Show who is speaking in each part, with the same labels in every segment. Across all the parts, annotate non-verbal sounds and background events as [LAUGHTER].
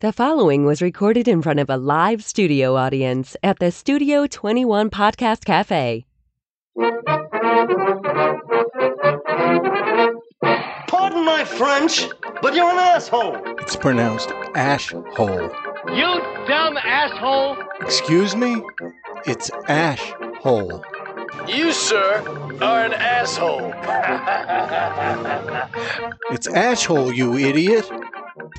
Speaker 1: The following was recorded in front of a live studio audience at the Studio 21 Podcast Cafe.
Speaker 2: Pardon my French, but you're an asshole.
Speaker 3: It's pronounced ash hole.
Speaker 4: You dumb asshole!
Speaker 3: Excuse me? It's ash hole.
Speaker 4: You, sir, are an asshole. [LAUGHS]
Speaker 3: It's ash hole, you idiot.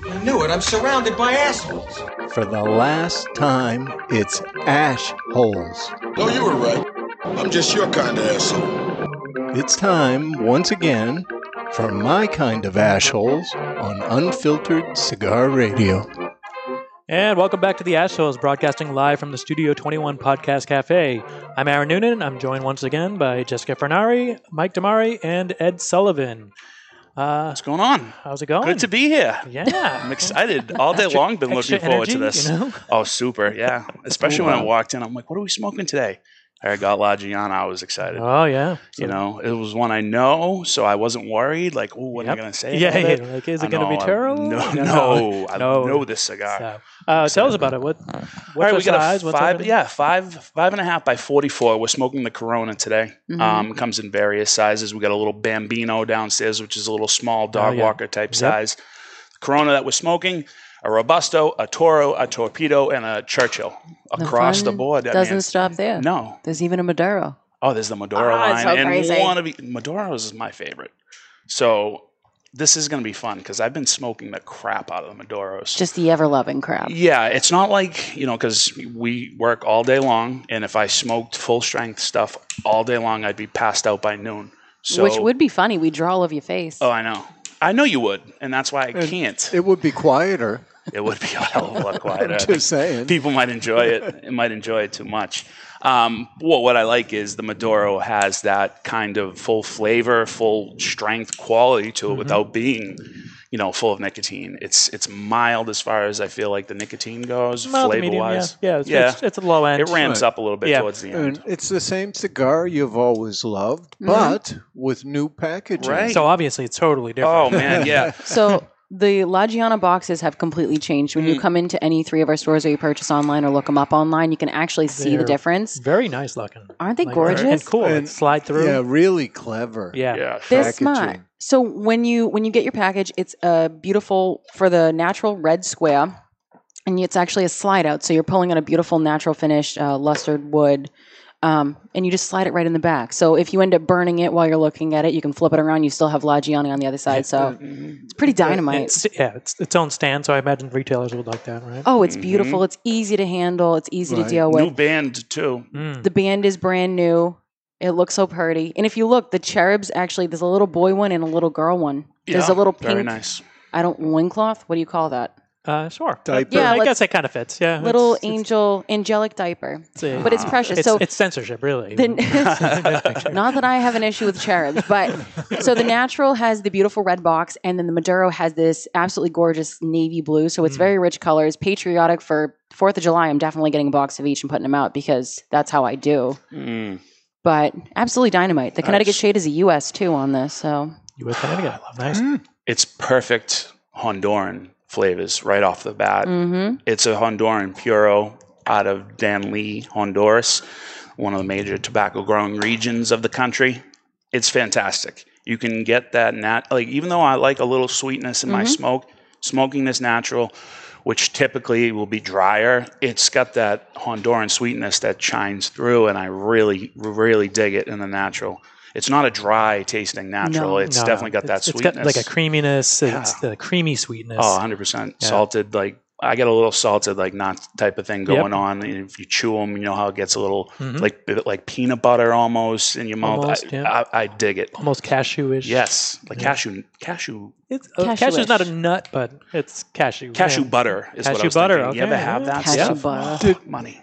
Speaker 2: I knew it. I'm surrounded by assholes.
Speaker 3: For the last time, it's ash holes.
Speaker 5: No, you were right. I'm just your kind of asshole.
Speaker 3: It's time, once again, for my kind of ash holes on Unfiltered Cigar Radio.
Speaker 6: And welcome back to the Assholes, broadcasting live from the Studio 21 Podcast Cafe. I'm Aaron Noonan. I'm joined once again by Jessica Fernari, Mike Damari, and Ed Sullivan. Uh,
Speaker 7: What's going on?
Speaker 6: how's it going?
Speaker 7: Good to be here.
Speaker 6: Yeah.
Speaker 7: I'm excited. All day long, been looking forward to this.
Speaker 6: you know?
Speaker 7: Oh, super. Yeah. [LAUGHS] Especially when I walked in, I'm like, what are we smoking today? I got La Gianna. I was excited.
Speaker 6: Oh, yeah.
Speaker 7: you know, it was one I know, so I wasn't worried. Like, oh, what am I going to say?
Speaker 6: Yeah, yeah,
Speaker 7: it?
Speaker 6: like, is it going to be Turo? [LAUGHS]
Speaker 7: No, [LAUGHS]
Speaker 6: No,
Speaker 7: no, I
Speaker 6: no.
Speaker 7: know this cigar.
Speaker 6: So, uh, tell us about it. What,
Speaker 7: All
Speaker 6: what's
Speaker 7: right,
Speaker 6: the
Speaker 7: we got
Speaker 6: size?
Speaker 7: a five, yeah, five, five and a half by forty-four. We're smoking the Corona today.
Speaker 6: Mm-hmm.
Speaker 7: Um, it comes in various sizes. We got a little Bambino downstairs, which is a little small dog
Speaker 6: Oh, yeah.
Speaker 7: walker type
Speaker 6: Yep.
Speaker 7: size. The Corona that we're smoking, a Robusto, a Toro, a Torpedo, and a Churchill across the
Speaker 8: fun
Speaker 7: board. I
Speaker 8: doesn't
Speaker 7: mean,
Speaker 8: stop there.
Speaker 7: No,
Speaker 8: There's even a Maduro.
Speaker 7: oh, there's the Maduro
Speaker 8: ah, it's
Speaker 7: line,
Speaker 8: so
Speaker 7: and
Speaker 8: crazy.
Speaker 7: one of the Maduros is my favorite. So this is going to be fun because I've been smoking the crap out of the Maduros.
Speaker 8: Just the ever loving crap.
Speaker 7: Yeah, it's not like, you know, because we work all day long, and if I smoked full strength stuff all day long, I'd be passed out by noon. So,
Speaker 8: Which would be funny. We draw all of your face.
Speaker 7: Oh, I know. I know you would, and that's why I
Speaker 3: And
Speaker 7: can't.
Speaker 3: It would be quieter.
Speaker 7: It would be a hell of a lot quieter. [LAUGHS]
Speaker 3: Just saying.
Speaker 7: People might enjoy it. [LAUGHS] It might enjoy it too much. Um, well, what I like is the Maduro has that kind of full flavor, full strength quality to it
Speaker 3: Mm-hmm.
Speaker 7: without being, you know, full of nicotine. It's it's mild as far as I feel like the nicotine goes, flavor wise.
Speaker 6: Yeah, yeah, it's,
Speaker 7: yeah.
Speaker 6: It's, it's a low end.
Speaker 7: it ramps
Speaker 3: Right.
Speaker 7: up a little bit
Speaker 6: Yeah.
Speaker 7: towards the end.
Speaker 3: And it's the same cigar you've always loved, but with new packaging.
Speaker 7: Right.
Speaker 6: So obviously, it's totally different.
Speaker 7: Oh man, yeah. [LAUGHS]
Speaker 8: So the La Gianna boxes have completely changed. When
Speaker 7: Mm-hmm.
Speaker 8: you come into any three of our stores or you purchase online or look them up online, you can actually see
Speaker 6: They're
Speaker 8: the difference.
Speaker 6: Very nice looking.
Speaker 8: Aren't they
Speaker 6: Like,
Speaker 8: gorgeous?
Speaker 6: And cool.
Speaker 3: And-
Speaker 6: slide through.
Speaker 3: Yeah, really clever.
Speaker 6: Yeah.
Speaker 7: Yeah.
Speaker 8: They're
Speaker 3: packaging.
Speaker 8: smart. So when you when you get your package, it's a beautiful for the natural red square, and it's actually a slide out. So you're pulling out a beautiful natural finish, uh, lustered wood, um, and you just slide it right in the back. So if you end up burning it while you're looking at it, you can flip it around. You still have La Gianna on the other side. So it's pretty dynamite.
Speaker 6: It's, yeah, it's its own stand, so I imagine retailers would like that, right?
Speaker 8: Oh, it's beautiful. It's easy to handle. It's easy to
Speaker 3: Right.
Speaker 8: deal
Speaker 7: New
Speaker 8: with.
Speaker 7: band too.
Speaker 6: Mm.
Speaker 8: The band is brand new. It looks so pretty. And if you look, the cherubs actually, there's a little boy one and a little girl one. There's
Speaker 7: Yeah,
Speaker 8: a little
Speaker 7: Very
Speaker 8: pink.
Speaker 7: nice.
Speaker 8: I don't loincloth. What do you call that?
Speaker 6: Uh, sure.
Speaker 3: Diaper.
Speaker 8: Yeah,
Speaker 6: I guess it kind of fits. Yeah.
Speaker 8: Little
Speaker 6: it's, it's-
Speaker 8: angel, angelic diaper.
Speaker 6: it's a-
Speaker 8: But it's precious.
Speaker 6: It's,
Speaker 8: so
Speaker 6: it's censorship, really.
Speaker 8: the, [LAUGHS] [LAUGHS] not that I have an issue with cherubs, but [LAUGHS] so the natural has the beautiful red box, and then the Maduro has this absolutely gorgeous navy blue. So it's
Speaker 6: Mm.
Speaker 8: very rich colors, patriotic for Fourth of July. I'm definitely getting a box of each and putting them out because that's how I do.
Speaker 7: Mm.
Speaker 8: But absolutely dynamite. The Connecticut
Speaker 7: Nice.
Speaker 8: shade is a US too on this. So
Speaker 6: U.S. Connecticut. I love nice.
Speaker 7: It's perfect Honduran flavors right off the bat.
Speaker 8: hmm
Speaker 7: It's a Honduran Puro out of Danlí, Honduras, one of the major tobacco growing regions of the country. It's fantastic. You can get that nat like even though I like a little sweetness in my smoke, smoking this natural, which typically will be drier, it's got that Honduran sweetness that shines through and I really really dig it in the natural. It's not a dry tasting natural.
Speaker 8: No.
Speaker 7: It's
Speaker 6: No,
Speaker 7: definitely got that
Speaker 6: it's-
Speaker 7: sweetness.
Speaker 6: It's got like a creaminess. It's the creamy sweetness.
Speaker 7: Oh, 100%
Speaker 6: Yeah.
Speaker 7: salted. Like I get a little salted, like not type of thing
Speaker 6: Yep.
Speaker 7: going on. And if you chew them, you know how it gets a little
Speaker 6: Mhm.
Speaker 7: like like peanut butter almost in your mouth.
Speaker 6: Almost,
Speaker 7: I,
Speaker 6: yeah.
Speaker 7: I, I dig it.
Speaker 6: Almost cashew-ish.
Speaker 7: Yes, like
Speaker 6: Yeah.
Speaker 7: cashew, cashew,
Speaker 6: It's, uh,
Speaker 8: Cashew-ish.
Speaker 6: cashew's not a nut, but it's cashew.
Speaker 7: cashew
Speaker 6: yeah.
Speaker 7: butter is what I
Speaker 6: Cashew
Speaker 7: was
Speaker 6: butter,
Speaker 7: thinking. You ever have that
Speaker 8: Cashew
Speaker 7: stuff?
Speaker 8: butter.
Speaker 7: Oh, money.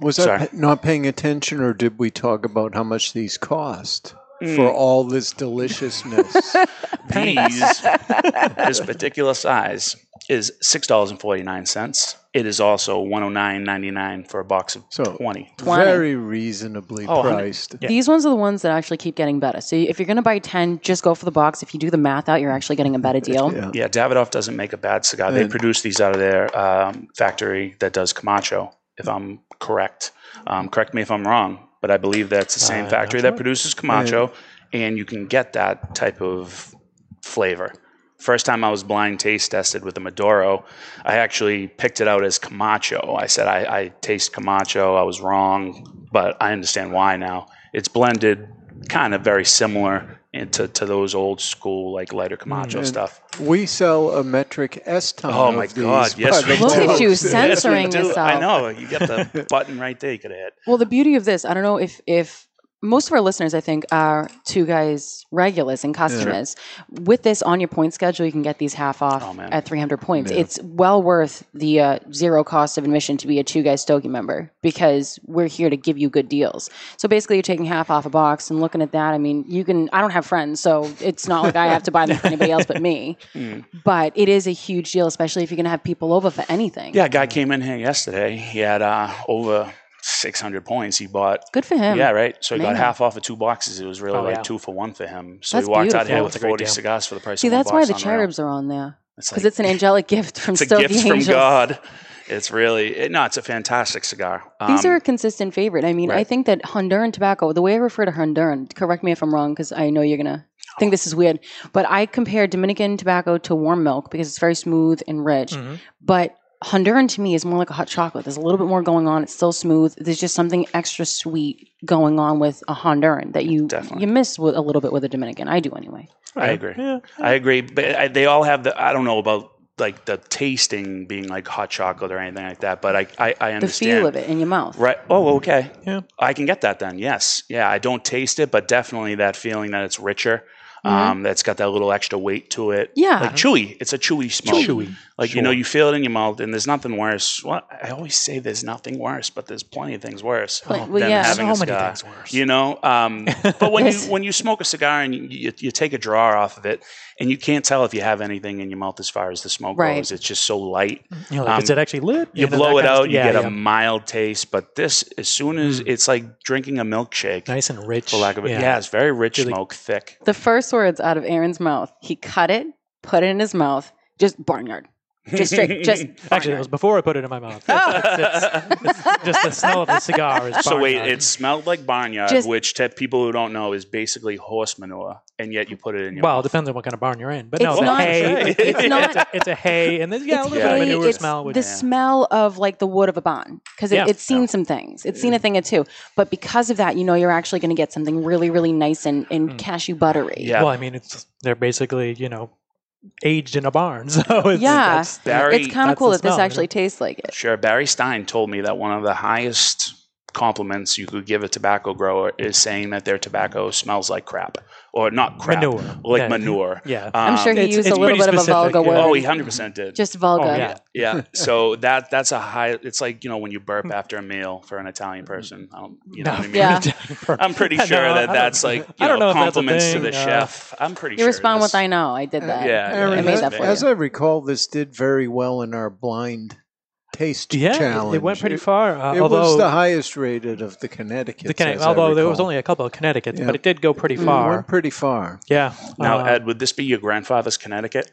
Speaker 3: Was I
Speaker 7: Sorry.
Speaker 3: pa- not paying attention, or did we talk about how much these cost
Speaker 7: Mm.
Speaker 3: for all this deliciousness? [LAUGHS]
Speaker 7: These, [LAUGHS] this particular size is six dollars and forty nine cents. It is also one hundred nine ninety nine for a box of
Speaker 3: So-
Speaker 7: twenty.
Speaker 8: 20.
Speaker 3: Very reasonably
Speaker 7: Oh, hundred-
Speaker 3: priced.
Speaker 8: These ones are the ones that actually keep getting better. So if you're going to buy 10, just go for the box. If you do the math out, you're actually getting a better deal.
Speaker 3: Yeah.
Speaker 7: Yeah, Davidoff doesn't make a bad cigar. They produce these out of their um, factory that does Camacho, if I'm correct. Um, correct me if I'm wrong, but I believe that's the same
Speaker 6: Uh,
Speaker 7: factory that produces Camacho, and you can get that type of flavor. First time I was blind taste tested with the Maduro, I actually picked it out as Camacho. I said I, I taste Camacho. I was wrong, but I understand why now. It's blended kind of very similar into to those old school like lighter Camacho
Speaker 3: And
Speaker 7: stuff.
Speaker 3: We sell a metric S ton.
Speaker 7: Oh my
Speaker 3: these
Speaker 7: God, yes, we
Speaker 3: the
Speaker 8: Look at
Speaker 3: box.
Speaker 8: you, censoring
Speaker 7: do.
Speaker 8: yourself.
Speaker 7: I know. You get the [LAUGHS] button right there. You could have hit.
Speaker 8: Well, the beauty of this, I don't know if if most of our listeners, I think, are two guys regulars and customers. With this on your point schedule, you can get these half off
Speaker 7: Oh,
Speaker 8: at 300 points. It's well worth the uh, zero cost of admission to be a two guys Stogie member because we're here to give you good deals. So basically, you're taking half off a box and looking at that. I mean, you can. I don't have friends, so it's not like I have to buy them for anybody else but me. [LAUGHS]
Speaker 7: Mm.
Speaker 8: But it is a huge deal, especially if you're going to have people over for anything.
Speaker 7: Yeah, a guy came in here yesterday. He had uh, over 600 points. He bought.
Speaker 8: Good for him.
Speaker 7: Yeah, right. So he got half off of two boxes. It was really
Speaker 6: Oh,
Speaker 7: like
Speaker 6: yeah.
Speaker 7: two for one for him. So
Speaker 8: That's
Speaker 7: he walked out
Speaker 8: beautiful.
Speaker 7: here with
Speaker 6: a
Speaker 7: 40 cigars for the price
Speaker 8: See,
Speaker 7: of one See,
Speaker 8: that's why
Speaker 7: box
Speaker 8: the
Speaker 7: on
Speaker 8: cherubs are on there.
Speaker 7: It's
Speaker 8: Because
Speaker 7: like-
Speaker 8: it's an angelic gift from [LAUGHS]
Speaker 7: It's a
Speaker 8: Stogie
Speaker 7: gift from God. It's really it, no. It's a fantastic cigar.
Speaker 8: These
Speaker 7: Um,
Speaker 8: are a consistent favorite. I mean, I think that Honduran tobacco, the way I refer to Honduran, correct me if I'm wrong, because I know you're going to think this is weird, but I compare Dominican tobacco to warm milk because it's very smooth and rich.
Speaker 6: Mhm.
Speaker 8: But Honduran to me is more like a hot chocolate. There's a little bit more going on. It's still smooth. There's just something extra sweet going on with a Honduran that you
Speaker 7: Definitely.
Speaker 8: you miss with, a little bit with a Dominican. I do anyway.
Speaker 7: I agree.
Speaker 6: Yeah.
Speaker 7: I agree. But I, they all have the. I don't know about like the tasting being like hot chocolate or anything like that. But I I, I
Speaker 8: The
Speaker 7: understand
Speaker 8: feel of it in your mouth.
Speaker 7: Right. Oh, okay.
Speaker 6: Yeah.
Speaker 7: I can get that then. Yes. Yeah. I don't taste it, but definitely that feeling that it's richer. Um, that's got that little extra weight to it.
Speaker 8: Mm-hmm. Yeah.
Speaker 7: Like chewy. It's a chewy smoke.
Speaker 6: Chewy.
Speaker 7: Like you know, you feel it in your mouth, and there's nothing worse. Well, I always say there's nothing worse, but there's plenty of things worse
Speaker 8: Pl-
Speaker 7: than
Speaker 8: well, yeah.
Speaker 7: having a
Speaker 6: So many
Speaker 7: cigar.
Speaker 6: things worse.
Speaker 7: You know, um, but when [LAUGHS] you when you smoke a cigar and you, you, you take a drawer off of it, and you can't tell if you have anything in your mouth as far as the smoke
Speaker 8: Right.
Speaker 7: goes, it's just so light.
Speaker 6: You know, like,
Speaker 7: Um,
Speaker 6: is it actually lit?
Speaker 7: You
Speaker 6: know,
Speaker 7: blow it
Speaker 6: kind of
Speaker 7: out, you get
Speaker 6: yeah.
Speaker 7: a mild taste. But this, as soon as it's like drinking a milkshake,
Speaker 6: nice and rich.
Speaker 7: for lack of it, yeah. it's very rich
Speaker 6: Really-
Speaker 7: smoke, thick.
Speaker 8: The first words out of Aaron's mouth, he cut it, put it in his mouth, just barnyard. Just straight, just [LAUGHS]
Speaker 6: Actually, it was before I put it in my mouth.
Speaker 8: Oh.
Speaker 6: It's- it's just the smell of the cigar is
Speaker 7: So wait, it smelled like barnyard,
Speaker 8: Just-
Speaker 7: which to people who don't know is basically horse manure, and yet you put it in your
Speaker 6: well, it
Speaker 7: mouth.
Speaker 6: depends on what kind of barn you're in. But no,
Speaker 8: It's
Speaker 6: the
Speaker 8: not-
Speaker 6: hay.
Speaker 7: It's
Speaker 6: It's, a, it's a hay, and then yeah, a
Speaker 8: It's
Speaker 6: little bit of
Speaker 8: hay,
Speaker 6: manure
Speaker 8: it's
Speaker 6: smell. With
Speaker 8: the
Speaker 6: it.
Speaker 8: smell of like the wood of a barn because it,
Speaker 6: Yeah.
Speaker 8: it's seen some things. It's seen a thing or two, but because of that, you know, you're actually going to get something really, really nice and, and mm. cashew buttery.
Speaker 7: Yeah.
Speaker 6: Well, I mean, it's they're basically you know aged in a barn, [LAUGHS] so it's,
Speaker 8: Yeah.
Speaker 6: that's-
Speaker 7: Barry,
Speaker 8: it's kind of cool
Speaker 6: the
Speaker 8: that this
Speaker 6: smell, you
Speaker 8: actually
Speaker 6: know?
Speaker 8: tastes like it.
Speaker 7: Sure. Barry Stein told me that one of the highest compliments you could give a tobacco grower is saying that their tobacco smells like crap. Or not crap.
Speaker 6: Manure.
Speaker 7: Like
Speaker 6: Yeah.
Speaker 7: manure.
Speaker 6: Yeah.
Speaker 8: I'm sure
Speaker 7: Um,
Speaker 8: he
Speaker 6: it's-
Speaker 8: used
Speaker 6: it's
Speaker 8: a little
Speaker 6: pretty
Speaker 8: bit of a
Speaker 6: specific,
Speaker 8: vulgar
Speaker 6: yeah.
Speaker 8: word.
Speaker 7: Oh, he 100% did.
Speaker 8: just vulgar.
Speaker 6: Oh, yeah. [LAUGHS]
Speaker 7: yeah. So that that's a high, it's like, you know, when you burp after a meal for an Italian person. I don't, you know
Speaker 6: No.
Speaker 7: what I mean?
Speaker 8: Yeah. [LAUGHS]
Speaker 7: I'm pretty [LAUGHS] sure
Speaker 6: I
Speaker 7: that that's like, you
Speaker 6: I don't
Speaker 7: know,
Speaker 6: know if that's
Speaker 7: compliments to the
Speaker 6: uh,
Speaker 7: chef. I'm pretty
Speaker 8: You
Speaker 7: sure.
Speaker 8: respond with "I know, I did that."
Speaker 7: Yeah,
Speaker 3: Aaron,
Speaker 8: I made
Speaker 3: as,
Speaker 8: that for
Speaker 3: as
Speaker 8: you.
Speaker 3: I recall, this did very well in our blind taste
Speaker 6: yeah, it-
Speaker 3: challenge.
Speaker 6: it went pretty far. Uh,
Speaker 3: It
Speaker 6: although
Speaker 3: was the highest rated of the Connecticut.
Speaker 6: the Conne- although there was only a couple of Connecticut,
Speaker 3: Yeah.
Speaker 6: but it did go pretty far.
Speaker 3: went pretty far.
Speaker 6: Yeah.
Speaker 7: Now,
Speaker 6: Uh,
Speaker 7: Ed, would this be your grandfather's Connecticut?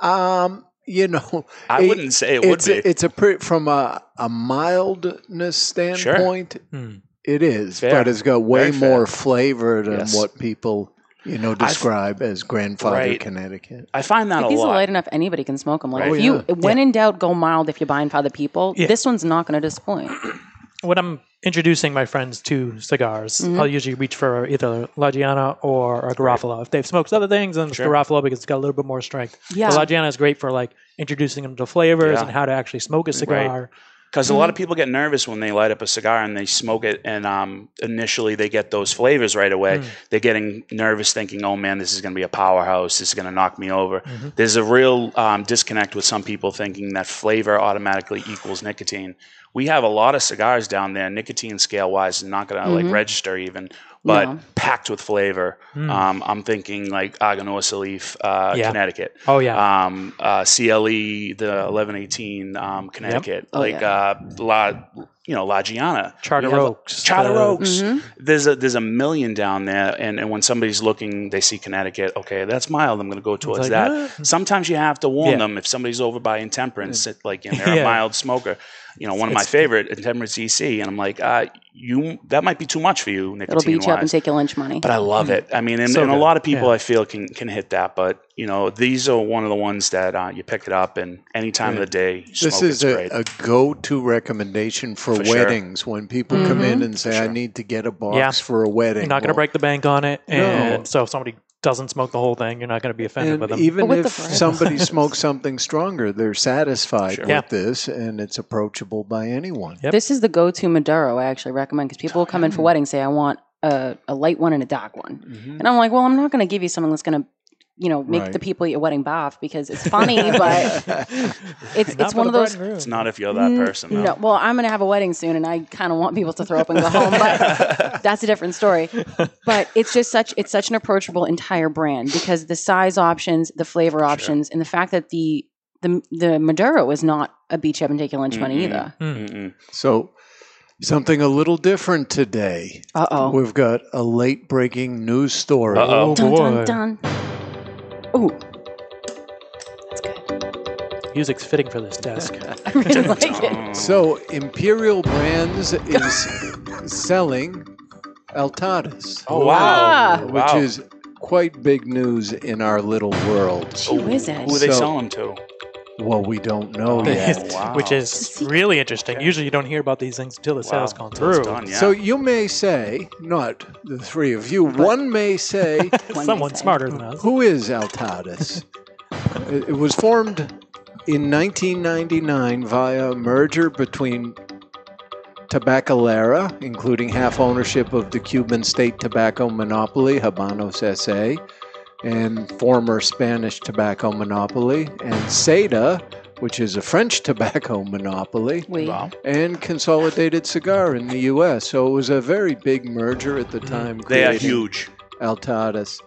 Speaker 3: Um, you know,
Speaker 7: I
Speaker 3: it-
Speaker 7: wouldn't say it would
Speaker 3: it's
Speaker 7: be.
Speaker 3: A, it's a pretty from a a mildness standpoint.
Speaker 6: hmm.
Speaker 3: It is,
Speaker 7: Fair.
Speaker 3: but it's got way
Speaker 7: Very fair.
Speaker 3: more flavor than
Speaker 7: Yes.
Speaker 3: what people you know describe as grandfather
Speaker 7: Right.
Speaker 3: Connecticut.
Speaker 7: I find that
Speaker 8: If
Speaker 7: a
Speaker 8: these are
Speaker 7: lot.
Speaker 8: light enough, anybody can smoke them. Like
Speaker 7: Right.
Speaker 8: if you,
Speaker 3: Oh,
Speaker 8: when in doubt, go mild. If you're buying for other people,
Speaker 6: Yeah.
Speaker 8: this one's not going to disappoint. [CLEARS THROAT]
Speaker 6: when I'm introducing my friends to cigars,
Speaker 8: Mhm.
Speaker 6: I'll usually reach for either La Gianna or a Garofalo. If they've smoked other things, then it's
Speaker 7: Sure.
Speaker 6: Garofalo because it's got a little bit more strength.
Speaker 8: Yeah.
Speaker 6: The La Gianna is great for like introducing them to flavors
Speaker 7: Yeah.
Speaker 6: and how to actually smoke a cigar.
Speaker 7: Because a lot of people get nervous when they light up a cigar and they smoke it, and um, initially they get those flavors right away.
Speaker 6: Mm.
Speaker 7: They're getting nervous, thinking, "Oh man, this is going to be a powerhouse. This is going to knock me over."
Speaker 6: Mhm.
Speaker 7: There's a real um, disconnect with some people thinking that flavor automatically equals nicotine. We have a lot of cigars down there, nicotine scale wise, is not going to like register even. But
Speaker 8: No.
Speaker 7: packed with flavor.
Speaker 6: Mm.
Speaker 7: Um, I'm thinking like Aganorsa Leaf, uh,
Speaker 6: Yeah.
Speaker 7: Connecticut.
Speaker 6: oh yeah.
Speaker 7: Um, uh, CLE, the 1118, um, Connecticut.
Speaker 8: Oh,
Speaker 7: like
Speaker 8: yeah.
Speaker 7: uh, La, you know, La Gianna.
Speaker 6: Charter Oaks.
Speaker 7: Charter
Speaker 6: the-
Speaker 7: Oaks.
Speaker 8: Mhm.
Speaker 7: There's a there's a million down there, and, and when somebody's looking, they see Connecticut. Okay, that's mild. I'm going to go towards
Speaker 6: like,
Speaker 7: that.
Speaker 6: "Ah."
Speaker 7: Sometimes you have to warn
Speaker 6: Yeah.
Speaker 7: them if somebody's over by intemperance, it- like and they're [LAUGHS]
Speaker 6: Yeah.
Speaker 7: a mild smoker. You know, one of my
Speaker 6: It's-
Speaker 7: favorite intemperance EC, and I'm like, uh, you that might be too much for you, nicotine
Speaker 8: It'll beat you up and take your lunch money.
Speaker 7: But I love it. I mean, and,
Speaker 6: So
Speaker 7: and a lot of people
Speaker 6: Yeah.
Speaker 7: I feel can can hit that. But you know, these are one of the ones that uh, you pick it up, and any time of the day, you
Speaker 3: This is a, a go-to recommendation for,
Speaker 7: For sure.
Speaker 3: weddings when people come in and say,
Speaker 7: For
Speaker 3: "I need to get a box
Speaker 6: Yeah.
Speaker 3: for a wedding."
Speaker 6: You're not going to
Speaker 3: Well,
Speaker 6: break the bank on it, and
Speaker 3: No.
Speaker 6: so if somebody doesn't smoke the whole thing, you're not going to be offended
Speaker 3: And
Speaker 6: with them.
Speaker 3: even
Speaker 8: with
Speaker 3: if
Speaker 8: the
Speaker 3: somebody [LAUGHS] smokes something stronger, they're satisfied
Speaker 7: Sure.
Speaker 3: with
Speaker 6: Yeah.
Speaker 3: this, and it's approachable by anyone.
Speaker 6: Yep.
Speaker 8: This is the go-to Maduro. I actually recommend because people will come in for weddings say I want a, a light one and a dark one,
Speaker 3: Mhm.
Speaker 8: and I'm like, well, I'm not going to give you something that's going to, you know, make
Speaker 3: Right.
Speaker 8: the people at your wedding bath because it's funny, but [LAUGHS] it's
Speaker 6: Not
Speaker 8: it's one of those.
Speaker 6: bride
Speaker 7: it's not if you're that person. though.
Speaker 8: No, well, I'm going to have a wedding soon, and I kind of want people to throw up and go home, but [LAUGHS] that's a different story. But it's just such it's such an approachable entire brand because the size options, the flavor options, and the fact that the the the Maduro is not a beach up and take your lunch money
Speaker 7: Mm-mm.
Speaker 8: either.
Speaker 7: Mm-mm.
Speaker 3: So, something a little different today.
Speaker 8: Uh oh.
Speaker 3: We've got a late breaking news story.
Speaker 7: Uh-oh.
Speaker 6: Oh,
Speaker 8: Dun
Speaker 6: boy.
Speaker 8: dun dun. Ooh, that's good.
Speaker 6: Music's fitting for this desk. [LAUGHS]
Speaker 8: I really [LAUGHS] like it.
Speaker 3: So, Imperial Brands is [LAUGHS] selling Altadis,
Speaker 7: oh
Speaker 8: Ah.
Speaker 7: wow,
Speaker 3: which
Speaker 7: wow.
Speaker 3: is quite big news in our little world.
Speaker 8: Gee whiz it.
Speaker 7: Who are they
Speaker 3: So-
Speaker 7: selling to?
Speaker 3: Well, we don't know [LAUGHS] yet.
Speaker 7: wow.
Speaker 6: Which is really interesting. Usually, you don't hear about these things until the sale's
Speaker 7: Wow.
Speaker 6: gone
Speaker 7: Till it's
Speaker 6: through.
Speaker 7: done, yeah.
Speaker 3: So you may say, not the three of you, one may say, [LAUGHS]
Speaker 6: Someone smarter than us.
Speaker 3: who is Altadis? it, it was formed in 1999 via a merger between Tabacalera, including half ownership of the Cuban state tobacco monopoly, Habanos S.A., and former Spanish tobacco monopoly, and SEITA, which is a French [LAUGHS] tobacco monopoly,
Speaker 8: We.
Speaker 7: Wow.
Speaker 3: and Consolidated Cigar in the U.S. So it was a very big merger at the time.
Speaker 7: They are huge.
Speaker 3: Altadis.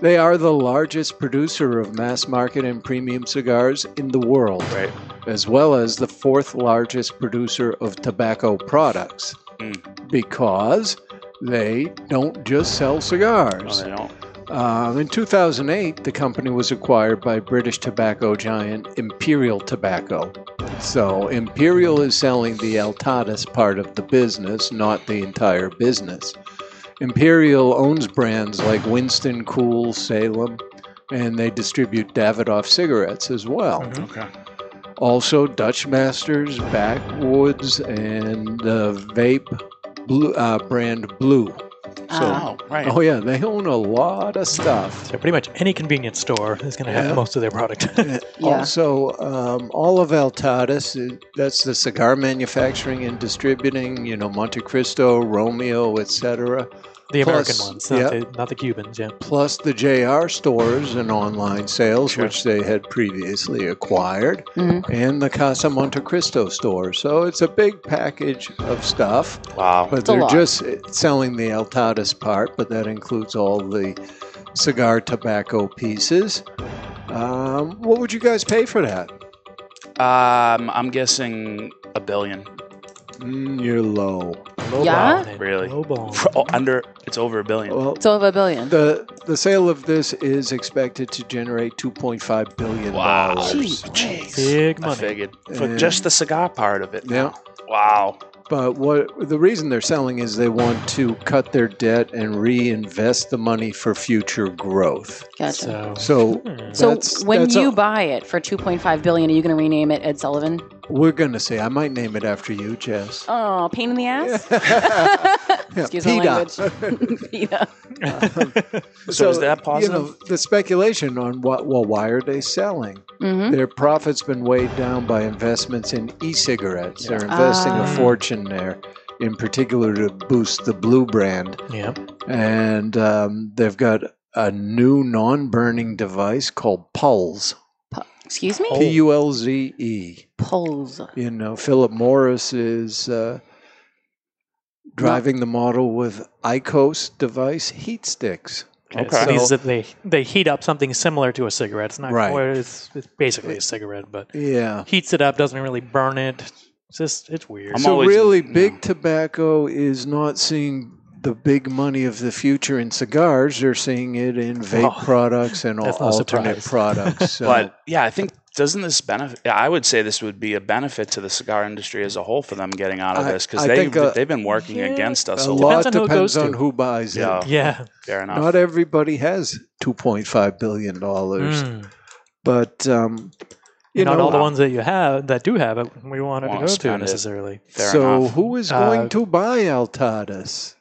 Speaker 3: They are the largest producer of mass market and premium cigars in the world,
Speaker 7: Right.
Speaker 3: as well as the fourth largest producer of tobacco products,
Speaker 7: Mm.
Speaker 3: because they don't just sell
Speaker 7: No,
Speaker 3: cigars.
Speaker 7: they don't.
Speaker 3: Uh, in 2008, the company was acquired by British tobacco giant Imperial Tobacco. So, Imperial is selling the Altadis part of the business, not the entire business. Imperial owns brands like Winston, Kool, Salem, and they distribute Davidoff cigarettes as well.
Speaker 7: Okay.
Speaker 3: Also, Dutch Masters, Backwoods, and the vape blue, uh, brand Blue. So.
Speaker 7: Oh, right.
Speaker 3: Oh yeah, they own a lot of stuff.
Speaker 6: So pretty much any convenience store is going to have
Speaker 3: Yeah.
Speaker 6: most of their product. [LAUGHS] [LAUGHS]
Speaker 8: Yeah.
Speaker 3: Also, um, all of Altadis, uh, that's the cigar manufacturing and distributing. You know, Monte Cristo, Romeo, etc.
Speaker 6: the American
Speaker 3: Plus,
Speaker 6: ones, not,
Speaker 3: yeah.
Speaker 6: the, not the Cubans. Yeah.
Speaker 3: Plus the JR stores and online sales,
Speaker 7: Sure.
Speaker 3: which they had previously acquired,
Speaker 8: Mhm.
Speaker 3: and the Casa Monte Cristo store. So it's a big package of stuff.
Speaker 7: Wow.
Speaker 3: But
Speaker 8: a
Speaker 3: they're
Speaker 8: lot.
Speaker 3: just selling the Altadis part, but that includes all the cigar tobacco pieces. Um, what would you guys pay for that?
Speaker 7: Um, I'm guessing a billion.
Speaker 3: Mm, you're low.
Speaker 6: Low
Speaker 8: Yeah?
Speaker 6: ball.
Speaker 7: Really?
Speaker 6: Low ball.
Speaker 7: Oh, under, it's over a billion.
Speaker 3: Well,
Speaker 8: It's over a billion.
Speaker 3: the the sale of this is expected to generate 2.5 billion
Speaker 7: Wow.
Speaker 3: dollars.
Speaker 8: Jeez.
Speaker 6: Big
Speaker 7: I
Speaker 6: money.
Speaker 7: figured for
Speaker 3: And-
Speaker 7: just the cigar part of it.
Speaker 3: Yeah.
Speaker 7: Wow.
Speaker 3: But what the reason they're selling is they want to cut their debt and reinvest the money for future growth.
Speaker 8: Gotcha.
Speaker 6: So,
Speaker 3: So
Speaker 6: hmm.
Speaker 8: So when
Speaker 3: that's
Speaker 8: you
Speaker 3: all-
Speaker 8: buy it for 2.5 billion, are you going to rename it Ed Sullivan?
Speaker 3: We're gonna say I might name it after you, Jess.
Speaker 8: Oh, pain in the ass.
Speaker 3: Yeah, [LAUGHS]
Speaker 8: Excuse my
Speaker 3: PETA.
Speaker 8: language. [LAUGHS] PETA.
Speaker 7: So, is that positive?
Speaker 3: You know, the speculation on what well, why are they selling?
Speaker 8: hmm
Speaker 3: Their profits have been weighed down by investments in e-cigarettes. They're investing
Speaker 8: Ah.
Speaker 3: a fortune there, in particular to boost the Blue brand.
Speaker 6: yeah.
Speaker 3: And um, they've got a new non-burning device called Pulze.
Speaker 8: Excuse me?
Speaker 3: P U L Z E.
Speaker 8: Pulze.
Speaker 3: You know, Philip Morris is uh, driving the model with IQOS device heat sticks.
Speaker 6: Okay.
Speaker 7: Okay.
Speaker 6: So these
Speaker 3: So-
Speaker 6: that they they heat up something similar to a cigarette. It's not
Speaker 3: Right.
Speaker 6: quite- it's, it's basically a cigarette, but
Speaker 3: Yeah.
Speaker 6: heats it up, doesn't really burn it. It's just it's weird.
Speaker 7: I'm
Speaker 3: so
Speaker 7: always-
Speaker 3: really,
Speaker 7: yeah.
Speaker 3: big tobacco is not seeing the big money of the future in cigars. They're seeing it in vape
Speaker 6: Oh,
Speaker 3: products and
Speaker 6: all no
Speaker 3: alternate
Speaker 6: surprise.
Speaker 3: products. [LAUGHS] So
Speaker 7: But yeah, I think doesn't this benefit? I would say this would be a benefit to the cigar industry as a whole for them getting out of
Speaker 3: I-
Speaker 7: this because they've
Speaker 3: think, uh,
Speaker 7: they've been working
Speaker 6: yeah,
Speaker 7: against us
Speaker 3: a
Speaker 7: a,
Speaker 3: lot
Speaker 6: Depends on who
Speaker 3: depends
Speaker 6: goes
Speaker 3: on
Speaker 6: to.
Speaker 3: who buys it.
Speaker 7: Yeah,
Speaker 6: yeah.
Speaker 7: fair enough.
Speaker 3: Not everybody has two point five billion dollars,
Speaker 6: Mm.
Speaker 3: but um, you
Speaker 6: Not
Speaker 3: know,
Speaker 6: all the ones that you have that do have it, we wanted
Speaker 7: Wanna
Speaker 6: to go to necessarily.
Speaker 7: fair
Speaker 3: so
Speaker 7: enough.
Speaker 3: who is
Speaker 6: Uh,
Speaker 3: going to buy Altadis?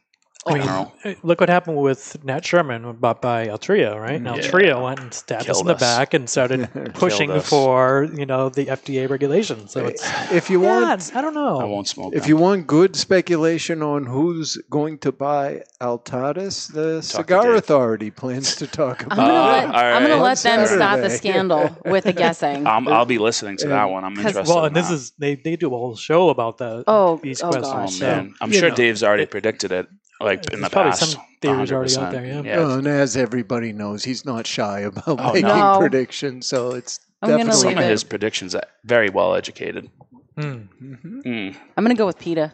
Speaker 6: I mean,
Speaker 7: know.
Speaker 6: uh, look what happened with Nat Sherman bought by Altria, right? Now
Speaker 7: Yeah.
Speaker 6: Altria went and stabbed us in the
Speaker 7: us.
Speaker 6: back and started [LAUGHS] pushing for you know the FDA regulations. So it's
Speaker 3: If you
Speaker 6: yeah,
Speaker 3: want,
Speaker 6: I don't know.
Speaker 7: I won't smoke.
Speaker 3: if
Speaker 7: them.
Speaker 3: you want good speculation on who's going to buy Altadis, the Cigar Authority plans to talk
Speaker 8: I'm
Speaker 3: about.
Speaker 8: gonna
Speaker 7: Uh,
Speaker 8: let,
Speaker 7: all
Speaker 8: I'm gonna
Speaker 7: right.
Speaker 8: let them start the scandal [LAUGHS] with a guessing.
Speaker 7: Um, I'll be listening to that one. I'm interested.
Speaker 6: well,
Speaker 7: in
Speaker 6: and this
Speaker 7: that.
Speaker 6: is they they do a whole show about that.
Speaker 8: Oh,
Speaker 6: these
Speaker 8: oh
Speaker 6: questions.
Speaker 7: Oh
Speaker 8: gosh.
Speaker 6: so,
Speaker 7: man, I'm
Speaker 6: you
Speaker 7: sure
Speaker 6: know,
Speaker 7: Dave's already
Speaker 6: it-
Speaker 7: predicted it, like in the
Speaker 6: probably
Speaker 7: past.
Speaker 6: some theories already out there, yeah.
Speaker 3: Oh, and as everybody knows, he's not shy about
Speaker 7: Oh,
Speaker 3: making
Speaker 8: no.
Speaker 3: predictions. So it's
Speaker 8: I'm
Speaker 3: definitely
Speaker 7: Some of
Speaker 8: it.
Speaker 7: his predictions are very well educated.
Speaker 6: Hmm.
Speaker 7: Mm.
Speaker 8: I'm gonna go with PETA.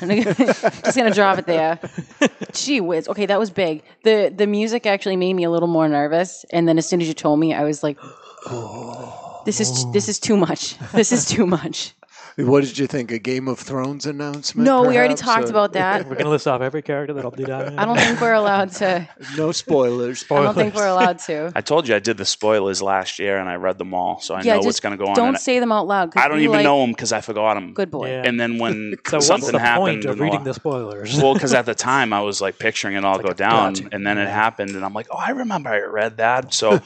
Speaker 8: I'm gonna- [LAUGHS] just gonna drop it there. [LAUGHS] Gee whiz. Okay, that was big. The the music actually made me a little more nervous, and then as soon as you told me, I was like, [GASPS] "This is this is too much. This is too much."
Speaker 3: What did you think? A Game of Thrones announcement?
Speaker 8: No, we already
Speaker 3: perhaps,
Speaker 8: talked
Speaker 3: or-
Speaker 8: about that.
Speaker 6: We're gonna list off every character that'll do that.
Speaker 8: I don't think we're allowed to.
Speaker 3: No spoilers.
Speaker 8: I don't think we're allowed to.
Speaker 7: I told you I did the spoilers last year and I read them all, so I
Speaker 8: Yeah,
Speaker 7: know what's going to go on.
Speaker 8: Don't
Speaker 7: and
Speaker 8: say them out loud. 'cause
Speaker 7: I don't
Speaker 8: we
Speaker 7: even
Speaker 8: like-
Speaker 7: know them because I forgot them.
Speaker 8: Good boy.
Speaker 6: Yeah.
Speaker 7: And then when [LAUGHS]
Speaker 6: So what's
Speaker 7: something
Speaker 6: the
Speaker 7: happened,
Speaker 6: point of
Speaker 7: in the
Speaker 6: reading
Speaker 7: la-
Speaker 6: the spoilers?
Speaker 7: well, because at [LAUGHS] the time I was like picturing it all go down,
Speaker 6: gotcha.
Speaker 7: and then it happened, and I'm like, oh, I remember I read that. So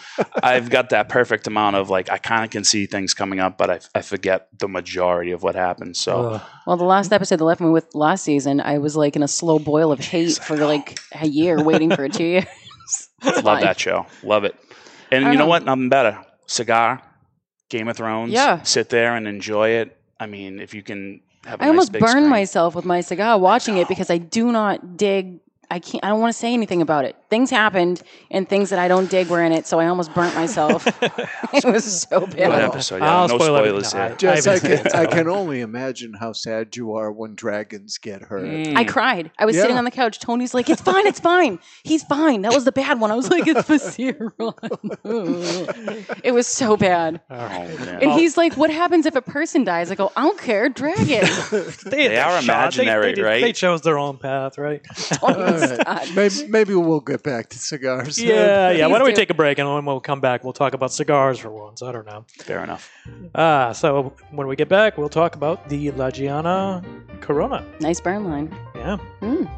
Speaker 7: I've got that perfect amount of like I kind of can see things coming up, but I, I forget the majority of what happened. So
Speaker 6: Ugh.
Speaker 8: Well, the last episode that left me with last season, I was like in a slow boil of hate for like a year, waiting for two years. It's [LAUGHS]
Speaker 7: love
Speaker 8: fine.
Speaker 7: that show, love it. And you know
Speaker 8: know.
Speaker 7: what? Nothing better. Cigar, Game of Thrones.
Speaker 8: Yeah.
Speaker 7: sit there and enjoy it. I mean, if you can have, a
Speaker 8: I
Speaker 7: nice
Speaker 8: almost
Speaker 7: big
Speaker 8: burned
Speaker 7: screen.
Speaker 8: myself with my cigar watching it because I do not dig. I can't. I don't want to say anything about it. Things happened, and things that I don't dig were in it, so I almost burnt myself. [LAUGHS] it was so
Speaker 7: What
Speaker 8: bad.
Speaker 7: episode? Yeah,
Speaker 6: I'll
Speaker 7: no
Speaker 6: spoil
Speaker 7: spoilers
Speaker 6: No,
Speaker 7: here.
Speaker 3: Just
Speaker 6: I
Speaker 3: I can, [LAUGHS] I can only imagine how sad you are when dragons get hurt.
Speaker 7: Mm.
Speaker 8: I cried. I was sitting on the couch. Tony's like, "It's fine. It's fine. He's fine." That was the bad one. I was like, "It's Visceral." it was so bad.
Speaker 7: Oh.
Speaker 8: And he's like, "What happens if a person dies?" I go, "I don't care. Dragon." [LAUGHS]
Speaker 6: They,
Speaker 7: They are
Speaker 6: shot.
Speaker 7: Imaginary,
Speaker 6: they, did-
Speaker 7: right?
Speaker 6: They chose their own path, right?
Speaker 8: Tony's
Speaker 3: right. maybe, maybe we'll get back to cigars.
Speaker 6: Yeah, yeah. [LAUGHS] Why don't we take a break and when we'll come back, we'll talk about cigars for once. I don't know.
Speaker 7: Fair enough.
Speaker 6: Ah, so when we get back, we'll talk about the La Gianna Corona.
Speaker 8: Nice burn line.
Speaker 6: Yeah.
Speaker 8: Mm.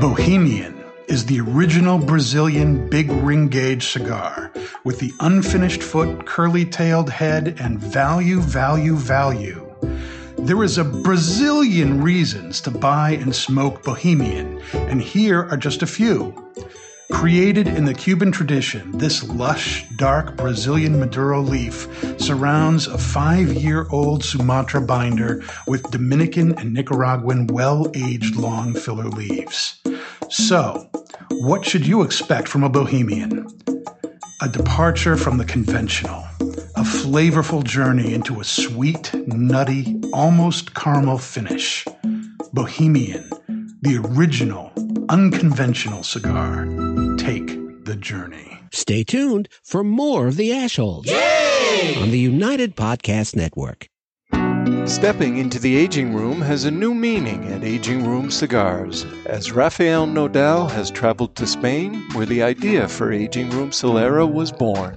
Speaker 9: Bohemian is the original Brazilian big ring gauge cigar with the unfinished foot, curly tailed head, and value, value, value. There is a Brazilian reasons to buy and smoke Bohemian, and here are just a few. Created in the Cuban tradition, this lush, dark Brazilian Maduro leaf surrounds a five year old Sumatra binder with Dominican and Nicaraguan well aged long filler leaves. So, what should you expect from a Bohemian? A departure from the conventional, a flavorful journey into a sweet, nutty, almost caramel finish. Bohemian, the original, unconventional cigar. Take the journey.
Speaker 10: Stay tuned for more of the Ashholes on the United Podcast Network.
Speaker 3: Stepping into the aging room has a new meaning at Aging Room Cigars, as Rafael Nodal has traveled to Spain, where the idea for Aging Room Solera was born.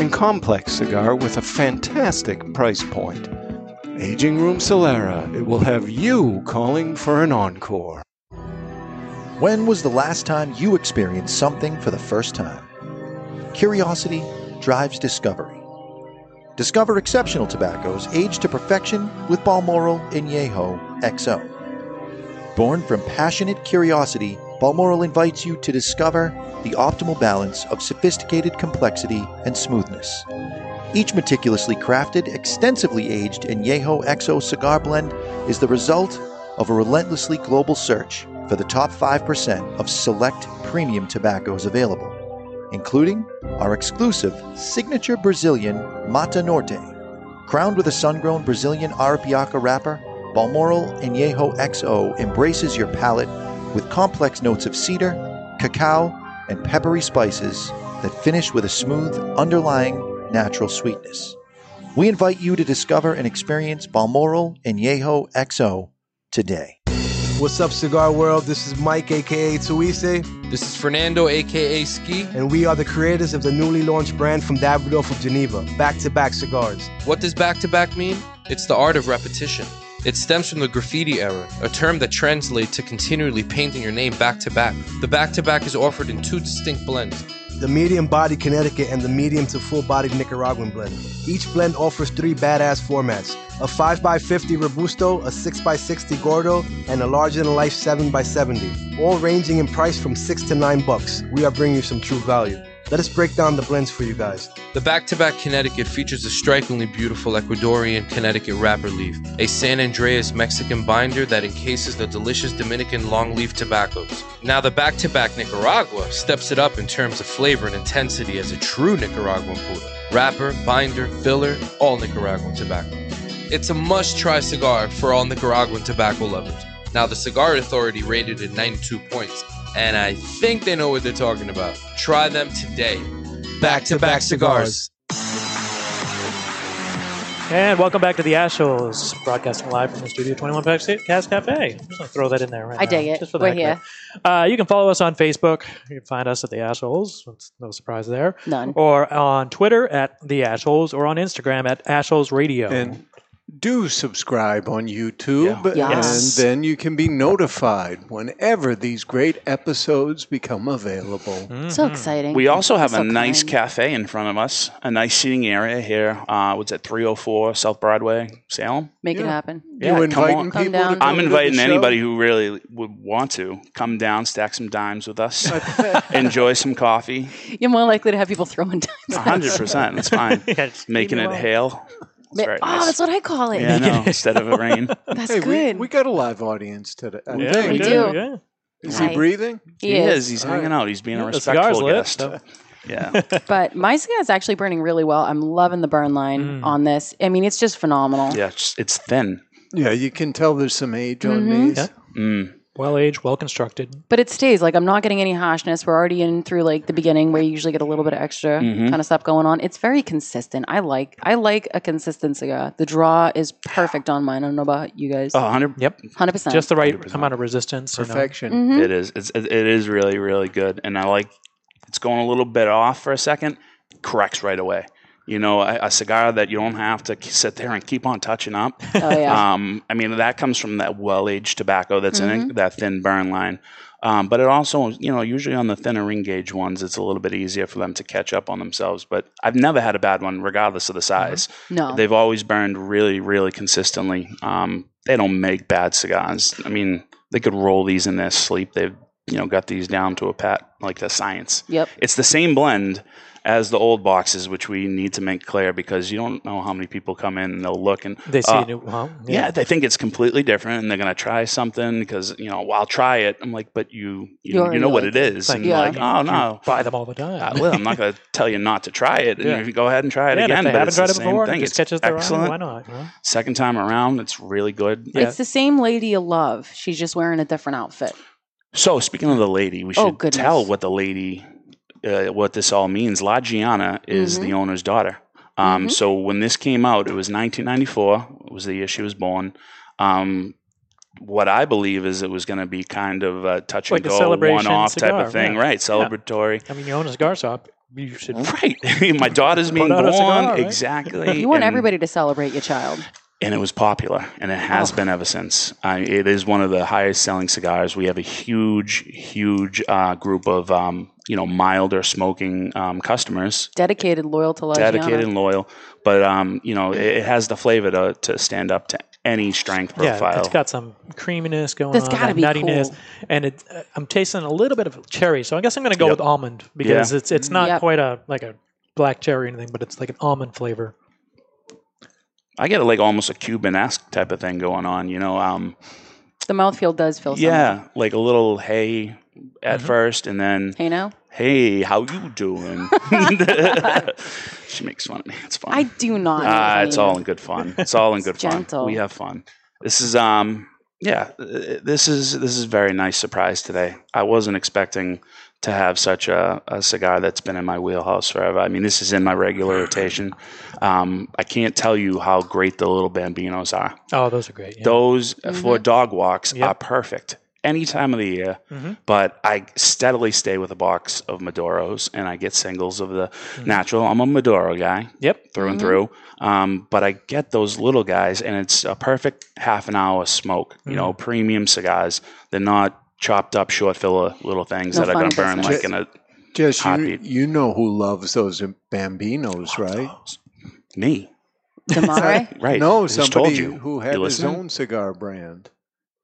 Speaker 3: and complex cigar with a fantastic price point. Aging Room Solera, it will have you calling for an encore.
Speaker 11: When was the last time you experienced something for the first time? Curiosity drives discovery. Discover exceptional tobaccos aged to perfection with Balmoral Añejo XO. Born from passionate curiosity, Balmoral invites you to discover the optimal balance of sophisticated complexity and smoothness. Each meticulously crafted, extensively aged Añejo XO cigar blend is the result of a relentlessly global search for the top 5% of select premium tobaccos available, including our exclusive signature Brazilian Mata Norte. Crowned with a sun grown Brazilian Arapiraca wrapper, Balmoral Añejo XO embraces your palate with complex notes of cedar, cacao, and peppery spices that finish with a smooth, underlying natural sweetness. We invite you to discover and experience Balmoral Añejo XO today.
Speaker 12: What's up, Cigar World? This is Mike, aka Tuise.
Speaker 13: This is Fernando, aka Ski.
Speaker 12: And we are the creators of the newly launched brand from Davidoff of Geneva, Back to Back Cigars.
Speaker 13: What does back to back mean? It's the art of repetition. It stems from the graffiti era, a term that translates to continually painting your name back to back. The back to back is offered in two distinct blends.
Speaker 12: The medium body Connecticut and the medium to full bodied Nicaraguan blend. Each blend offers three badass formats a 5x50 Robusto, a 6x60 Gordo, and a larger than life 7x70. All ranging in price from 6 to 9 bucks. We are bringing you some true value. Let us break down the blends for you guys.
Speaker 13: The back to back Connecticut features a strikingly beautiful Ecuadorian Connecticut wrapper leaf, a San Andrés Mexican binder that encases the delicious Dominican longleaf tobaccos. Now, the back to back Nicaragua steps it up in terms of flavor and intensity as a true Nicaraguan pura. Wrapper, binder, filler, all Nicaraguan tobacco. It's a must try cigar for all Nicaraguan tobacco lovers. Now, the Cigar Authority rated it 92 points, and I think they know what they're talking about. Try them today. Back to back cigars.
Speaker 6: And welcome back to the Ashholes, broadcasting live from the Studio 21 Podcast Cafe. I'm just going to throw that in there right
Speaker 8: I
Speaker 6: now,
Speaker 8: dig it.
Speaker 6: Just for the
Speaker 8: We're
Speaker 6: heck of
Speaker 8: here.
Speaker 6: it. Uh, you can follow us on Facebook. You can find us at the Ashholes. It's no surprise there.
Speaker 8: None.
Speaker 6: Or on Twitter at the Ashholes, or on Instagram at Ashholes Radio.
Speaker 3: And do subscribe on YouTube,
Speaker 8: Yeah. Yes.
Speaker 3: and then you can be notified whenever these great episodes become available.
Speaker 6: Mm-hmm.
Speaker 8: So exciting.
Speaker 7: We also have
Speaker 8: So
Speaker 7: a nice
Speaker 8: kind.
Speaker 7: cafe in front of us, a nice seating area here. Uh, what's it, 304 South Broadway, Salem?
Speaker 8: Make it happen.
Speaker 7: Yeah,
Speaker 3: you
Speaker 7: come
Speaker 3: inviting
Speaker 7: on.
Speaker 8: Come
Speaker 3: people
Speaker 8: down.
Speaker 3: to come
Speaker 7: I'm
Speaker 3: to the
Speaker 7: inviting
Speaker 3: show?
Speaker 7: anybody who really would want to come down, stack some dimes with us, [LAUGHS] [LAUGHS] enjoy some coffee.
Speaker 8: You're more likely to have people throwing dimes. at
Speaker 7: hundred
Speaker 8: us.
Speaker 7: percent, that's fine. [LAUGHS]
Speaker 6: Yeah,
Speaker 7: Making it
Speaker 6: me
Speaker 7: hail. It's
Speaker 8: Ma- oh,
Speaker 7: nice.
Speaker 8: that's what I call it.
Speaker 7: yeah, I know, [LAUGHS] instead of a rain.
Speaker 8: That's
Speaker 3: Hey,
Speaker 8: good.
Speaker 3: we, we got a live audience today. I
Speaker 6: Yeah,
Speaker 3: think.
Speaker 8: we
Speaker 6: do.
Speaker 8: do.
Speaker 6: Yeah.
Speaker 3: Is
Speaker 8: Hi.
Speaker 3: he breathing?
Speaker 8: he,
Speaker 7: He
Speaker 8: is.
Speaker 7: is. He's hanging out. He's being a
Speaker 6: Yeah, the cigar's
Speaker 7: respectful
Speaker 6: lit,
Speaker 7: guest.
Speaker 6: so-
Speaker 7: Yeah.
Speaker 8: But my cigar is actually burning really well. I'm loving the burn line
Speaker 6: Mm.
Speaker 8: on this. I mean, it's just phenomenal.
Speaker 7: Yeah, it's, it's thin.
Speaker 3: Yeah, you can tell there's some age on
Speaker 8: Mhm.
Speaker 3: these.
Speaker 6: Yeah.
Speaker 7: Mm.
Speaker 6: Well aged, well constructed.
Speaker 8: But it stays. Like I'm not getting any harshness. We're already in through like the beginning where you usually get a little bit of extra
Speaker 7: Mhm.
Speaker 8: kind of stuff going on. It's very consistent. I like I like a consistent cigar. The draw is perfect on mine. I don't know about you guys.
Speaker 7: Oh, 100
Speaker 6: Yep.
Speaker 8: Hundred percent.
Speaker 6: Just the right
Speaker 7: 100%.
Speaker 6: amount of resistance. you know.
Speaker 3: Perfection.
Speaker 8: Mhm.
Speaker 7: It is. It's, it it is really, really good. And I like it's going a little bit off for a second, corrects right away. You know, a, a cigar that you don't have to sit there and keep on touching up. [LAUGHS]
Speaker 8: Oh yeah.
Speaker 7: Um, I mean, that comes from that well aged tobacco that's in
Speaker 8: Mm-hmm.
Speaker 7: it, that thin burn line. Um, but it also, you know, usually on the thinner ring gauge ones, it's a little bit easier for them to catch up on themselves. But I've never had a bad one, regardless of the size.
Speaker 8: no.
Speaker 7: They've always burned really, really consistently. Um, they don't make bad cigars. I mean, they could roll these in their sleep. They've, you know, got these down to a pat, like the science.
Speaker 8: Yep.
Speaker 7: It's the same blend as the old boxes, which we need to make clear because you don't know how many people come in and they'll look and
Speaker 6: They see
Speaker 7: uh,
Speaker 6: it. Well,
Speaker 7: yeah. they think it's completely different and they're gonna try something because you know, well, I'll try it. I'm like, but you
Speaker 8: You
Speaker 7: you,
Speaker 8: already
Speaker 7: you know what
Speaker 8: like
Speaker 7: it is,
Speaker 6: Like,
Speaker 7: and
Speaker 8: Yeah.
Speaker 7: like, oh
Speaker 6: you
Speaker 7: no,
Speaker 6: buy them all the time.
Speaker 7: I will. I'm not gonna [LAUGHS] tell you not to try it. And
Speaker 6: Yeah.
Speaker 7: you go ahead and try it
Speaker 6: yeah,
Speaker 7: again,
Speaker 6: they
Speaker 7: but
Speaker 6: haven't
Speaker 7: it's
Speaker 6: tried
Speaker 7: the
Speaker 6: it
Speaker 7: same
Speaker 6: before, and
Speaker 7: thing.
Speaker 6: it
Speaker 7: It's
Speaker 6: catches their eye.
Speaker 7: excellent.
Speaker 6: Why not? you know?
Speaker 7: Second time around, it's really good.
Speaker 6: Yeah.
Speaker 8: It's the same lady you love. She's just wearing a different outfit.
Speaker 7: So speaking of the lady, we should
Speaker 8: Oh,
Speaker 7: tell what the lady, uh, what this all means. La Gianna is
Speaker 8: Mhm.
Speaker 7: the owner's daughter. Um,
Speaker 8: Mhm.
Speaker 7: So when this came out, it was 1994. It was the year she was born. Um, what I believe is it was going to be kind of a touch
Speaker 6: Like
Speaker 7: and
Speaker 6: a
Speaker 7: go, one-off type of thing,
Speaker 6: yeah.
Speaker 7: right? Celebratory.
Speaker 6: I mean, you own a cigar shop. you should
Speaker 7: Right. [LAUGHS] My [LAUGHS] daughter's being
Speaker 6: Put
Speaker 7: born.
Speaker 6: cigar, right?
Speaker 7: Exactly. [LAUGHS]
Speaker 8: You want
Speaker 7: and,
Speaker 8: everybody to celebrate your child.
Speaker 7: And it was popular, and it has been ever since. Uh, it is one of the highest selling cigars. We have a huge, huge uh, group of um, you know milder smoking um, customers,
Speaker 8: Dedicated, loyal to La
Speaker 7: dedicated and loyal. But um, you know, it, it has the flavor to, to stand up to any strength profile.
Speaker 6: Yeah, it's got some creaminess going
Speaker 8: That's
Speaker 6: on,
Speaker 8: gotta
Speaker 6: that
Speaker 8: be
Speaker 6: nuttiness,
Speaker 8: cool.
Speaker 6: and it. Uh, I'm tasting a little bit of cherry, so I guess I'm going to go
Speaker 7: Yep.
Speaker 6: with almond because
Speaker 7: Yeah.
Speaker 6: it's it's not
Speaker 8: Yep.
Speaker 6: quite a like a black cherry or anything, but it's like an almond flavor.
Speaker 7: I get like almost a Cuban esque type of thing going on. You know, um,
Speaker 8: The mouthfeel does feel something.
Speaker 7: yeah, like a little hey at
Speaker 6: Mm-hmm.
Speaker 7: first, and then
Speaker 8: Hey now?
Speaker 7: hey, how you doing? [LAUGHS] she makes fun of me. It's fun.
Speaker 8: I do not.
Speaker 7: Ah, it's all in good fun. It's all in good
Speaker 8: It's
Speaker 7: fun.
Speaker 8: gentle.
Speaker 7: We have fun. This is um yeah, uh, this is this is a very nice surprise today. I wasn't expecting to have such a, a cigar that's been in my wheelhouse forever. I mean, this is in my regular rotation. Um, I can't tell you how great the little Bambinos are.
Speaker 6: Oh, those are great. Yeah.
Speaker 7: Those uh, for dog walks
Speaker 6: Yep.
Speaker 7: are perfect any time of the year.
Speaker 6: Mhm.
Speaker 7: But I steadily stay with a box of Maduros and I get singles of the
Speaker 6: Mm-hmm.
Speaker 7: natural. I'm a Maduro guy
Speaker 6: Yep.
Speaker 7: through and
Speaker 8: Mhm.
Speaker 7: through. Um, but I get those little guys, and it's a perfect half an hour smoke. You know,
Speaker 6: Mm-hmm.
Speaker 7: premium cigars. They're not chopped up short filler little things
Speaker 8: No
Speaker 7: that are going to burn
Speaker 8: business.
Speaker 7: like in a
Speaker 3: Jess, you,
Speaker 7: Heartbeat.
Speaker 3: you know who loves those Bambinos, right?
Speaker 7: me.
Speaker 8: Damare? [LAUGHS]
Speaker 7: Right?
Speaker 3: No,
Speaker 7: I
Speaker 3: somebody
Speaker 7: told you.
Speaker 3: who had
Speaker 7: You
Speaker 3: his own cigar brand,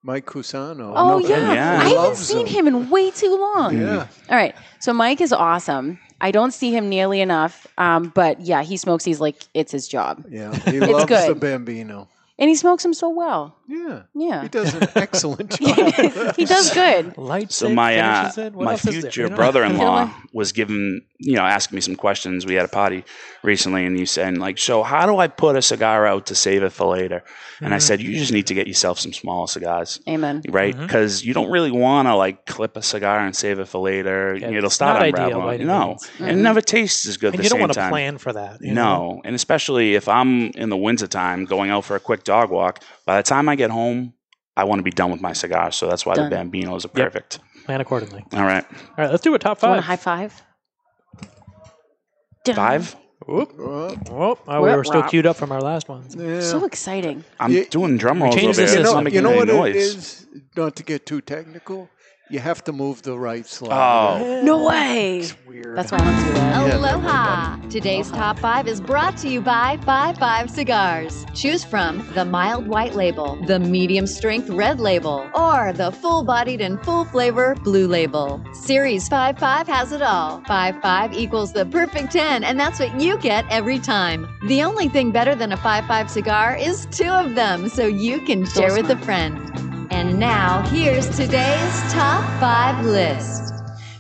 Speaker 3: Mike Cusano.
Speaker 8: Oh,
Speaker 7: no,
Speaker 8: yeah.
Speaker 7: yeah.
Speaker 8: I haven't seen
Speaker 3: them.
Speaker 8: him in way too long.
Speaker 3: Yeah.
Speaker 8: All right. So Mike is awesome. I don't see him nearly enough. Um, but yeah, he smokes He's like it's his job.
Speaker 3: Yeah, [LAUGHS] he
Speaker 8: It's
Speaker 3: loves
Speaker 8: good.
Speaker 3: the Bambino.
Speaker 8: And he smokes them so well.
Speaker 3: Yeah,
Speaker 8: Yeah.
Speaker 3: he does an [LAUGHS] excellent job. [LAUGHS]
Speaker 8: he does good.
Speaker 6: Light
Speaker 7: So my uh.
Speaker 6: What
Speaker 7: my
Speaker 6: else is there?
Speaker 7: future brother-in-law [LAUGHS] was giving you know asking me some questions. We had a party recently, and he said like, "So how do I put a cigar out to save it for later?" And I
Speaker 6: Mhm.
Speaker 7: said, "You just need to get yourself some small cigars."
Speaker 8: Amen.
Speaker 7: Right,
Speaker 6: Mhm.
Speaker 7: because you don't really want to like clip a cigar and save it for later.
Speaker 6: Yeah,
Speaker 7: It'll start
Speaker 6: not ideal
Speaker 7: unraveling.
Speaker 6: by any
Speaker 7: no, and it never tastes as good.
Speaker 6: And
Speaker 7: at
Speaker 6: you don't want to plan for that. you know?
Speaker 7: No, and especially if I'm in the wintertime going out for a quick dog walk, by the time I get home, I want to be done with my cigar. So that's why
Speaker 8: Done.
Speaker 7: the Bambino is
Speaker 6: Yep.
Speaker 7: perfect.
Speaker 6: Plan accordingly.
Speaker 7: All right.
Speaker 6: All right, let's do a top
Speaker 8: Do you want a
Speaker 6: five.
Speaker 8: high five? Dun.
Speaker 7: Five?
Speaker 6: Whoop.
Speaker 3: Uh,
Speaker 6: Oh, oh, we
Speaker 8: Whoop,
Speaker 6: were still queued up from our last ones.
Speaker 3: yeah.
Speaker 8: So exciting.
Speaker 7: I'm
Speaker 3: You-
Speaker 7: doing drum rolls
Speaker 6: changed
Speaker 7: over
Speaker 6: the
Speaker 7: here.
Speaker 3: you know, you know what
Speaker 7: noise.
Speaker 3: it is? Not to get too technical, you have to move the right slide.
Speaker 7: Oh.
Speaker 8: No way.
Speaker 3: weird.
Speaker 8: That's why I don't do that.
Speaker 14: Aloha! Today's top five is brought to you by Five Five Cigars. Choose from the mild white label, the medium strength red label, or the full bodied and full flavor blue label. Series Five Five has it all. Five Five equals the perfect 10, and that's what you get every time. The only thing better than a Five Five cigar is two of them, so you can share with a friend. And now, here's today's top five list.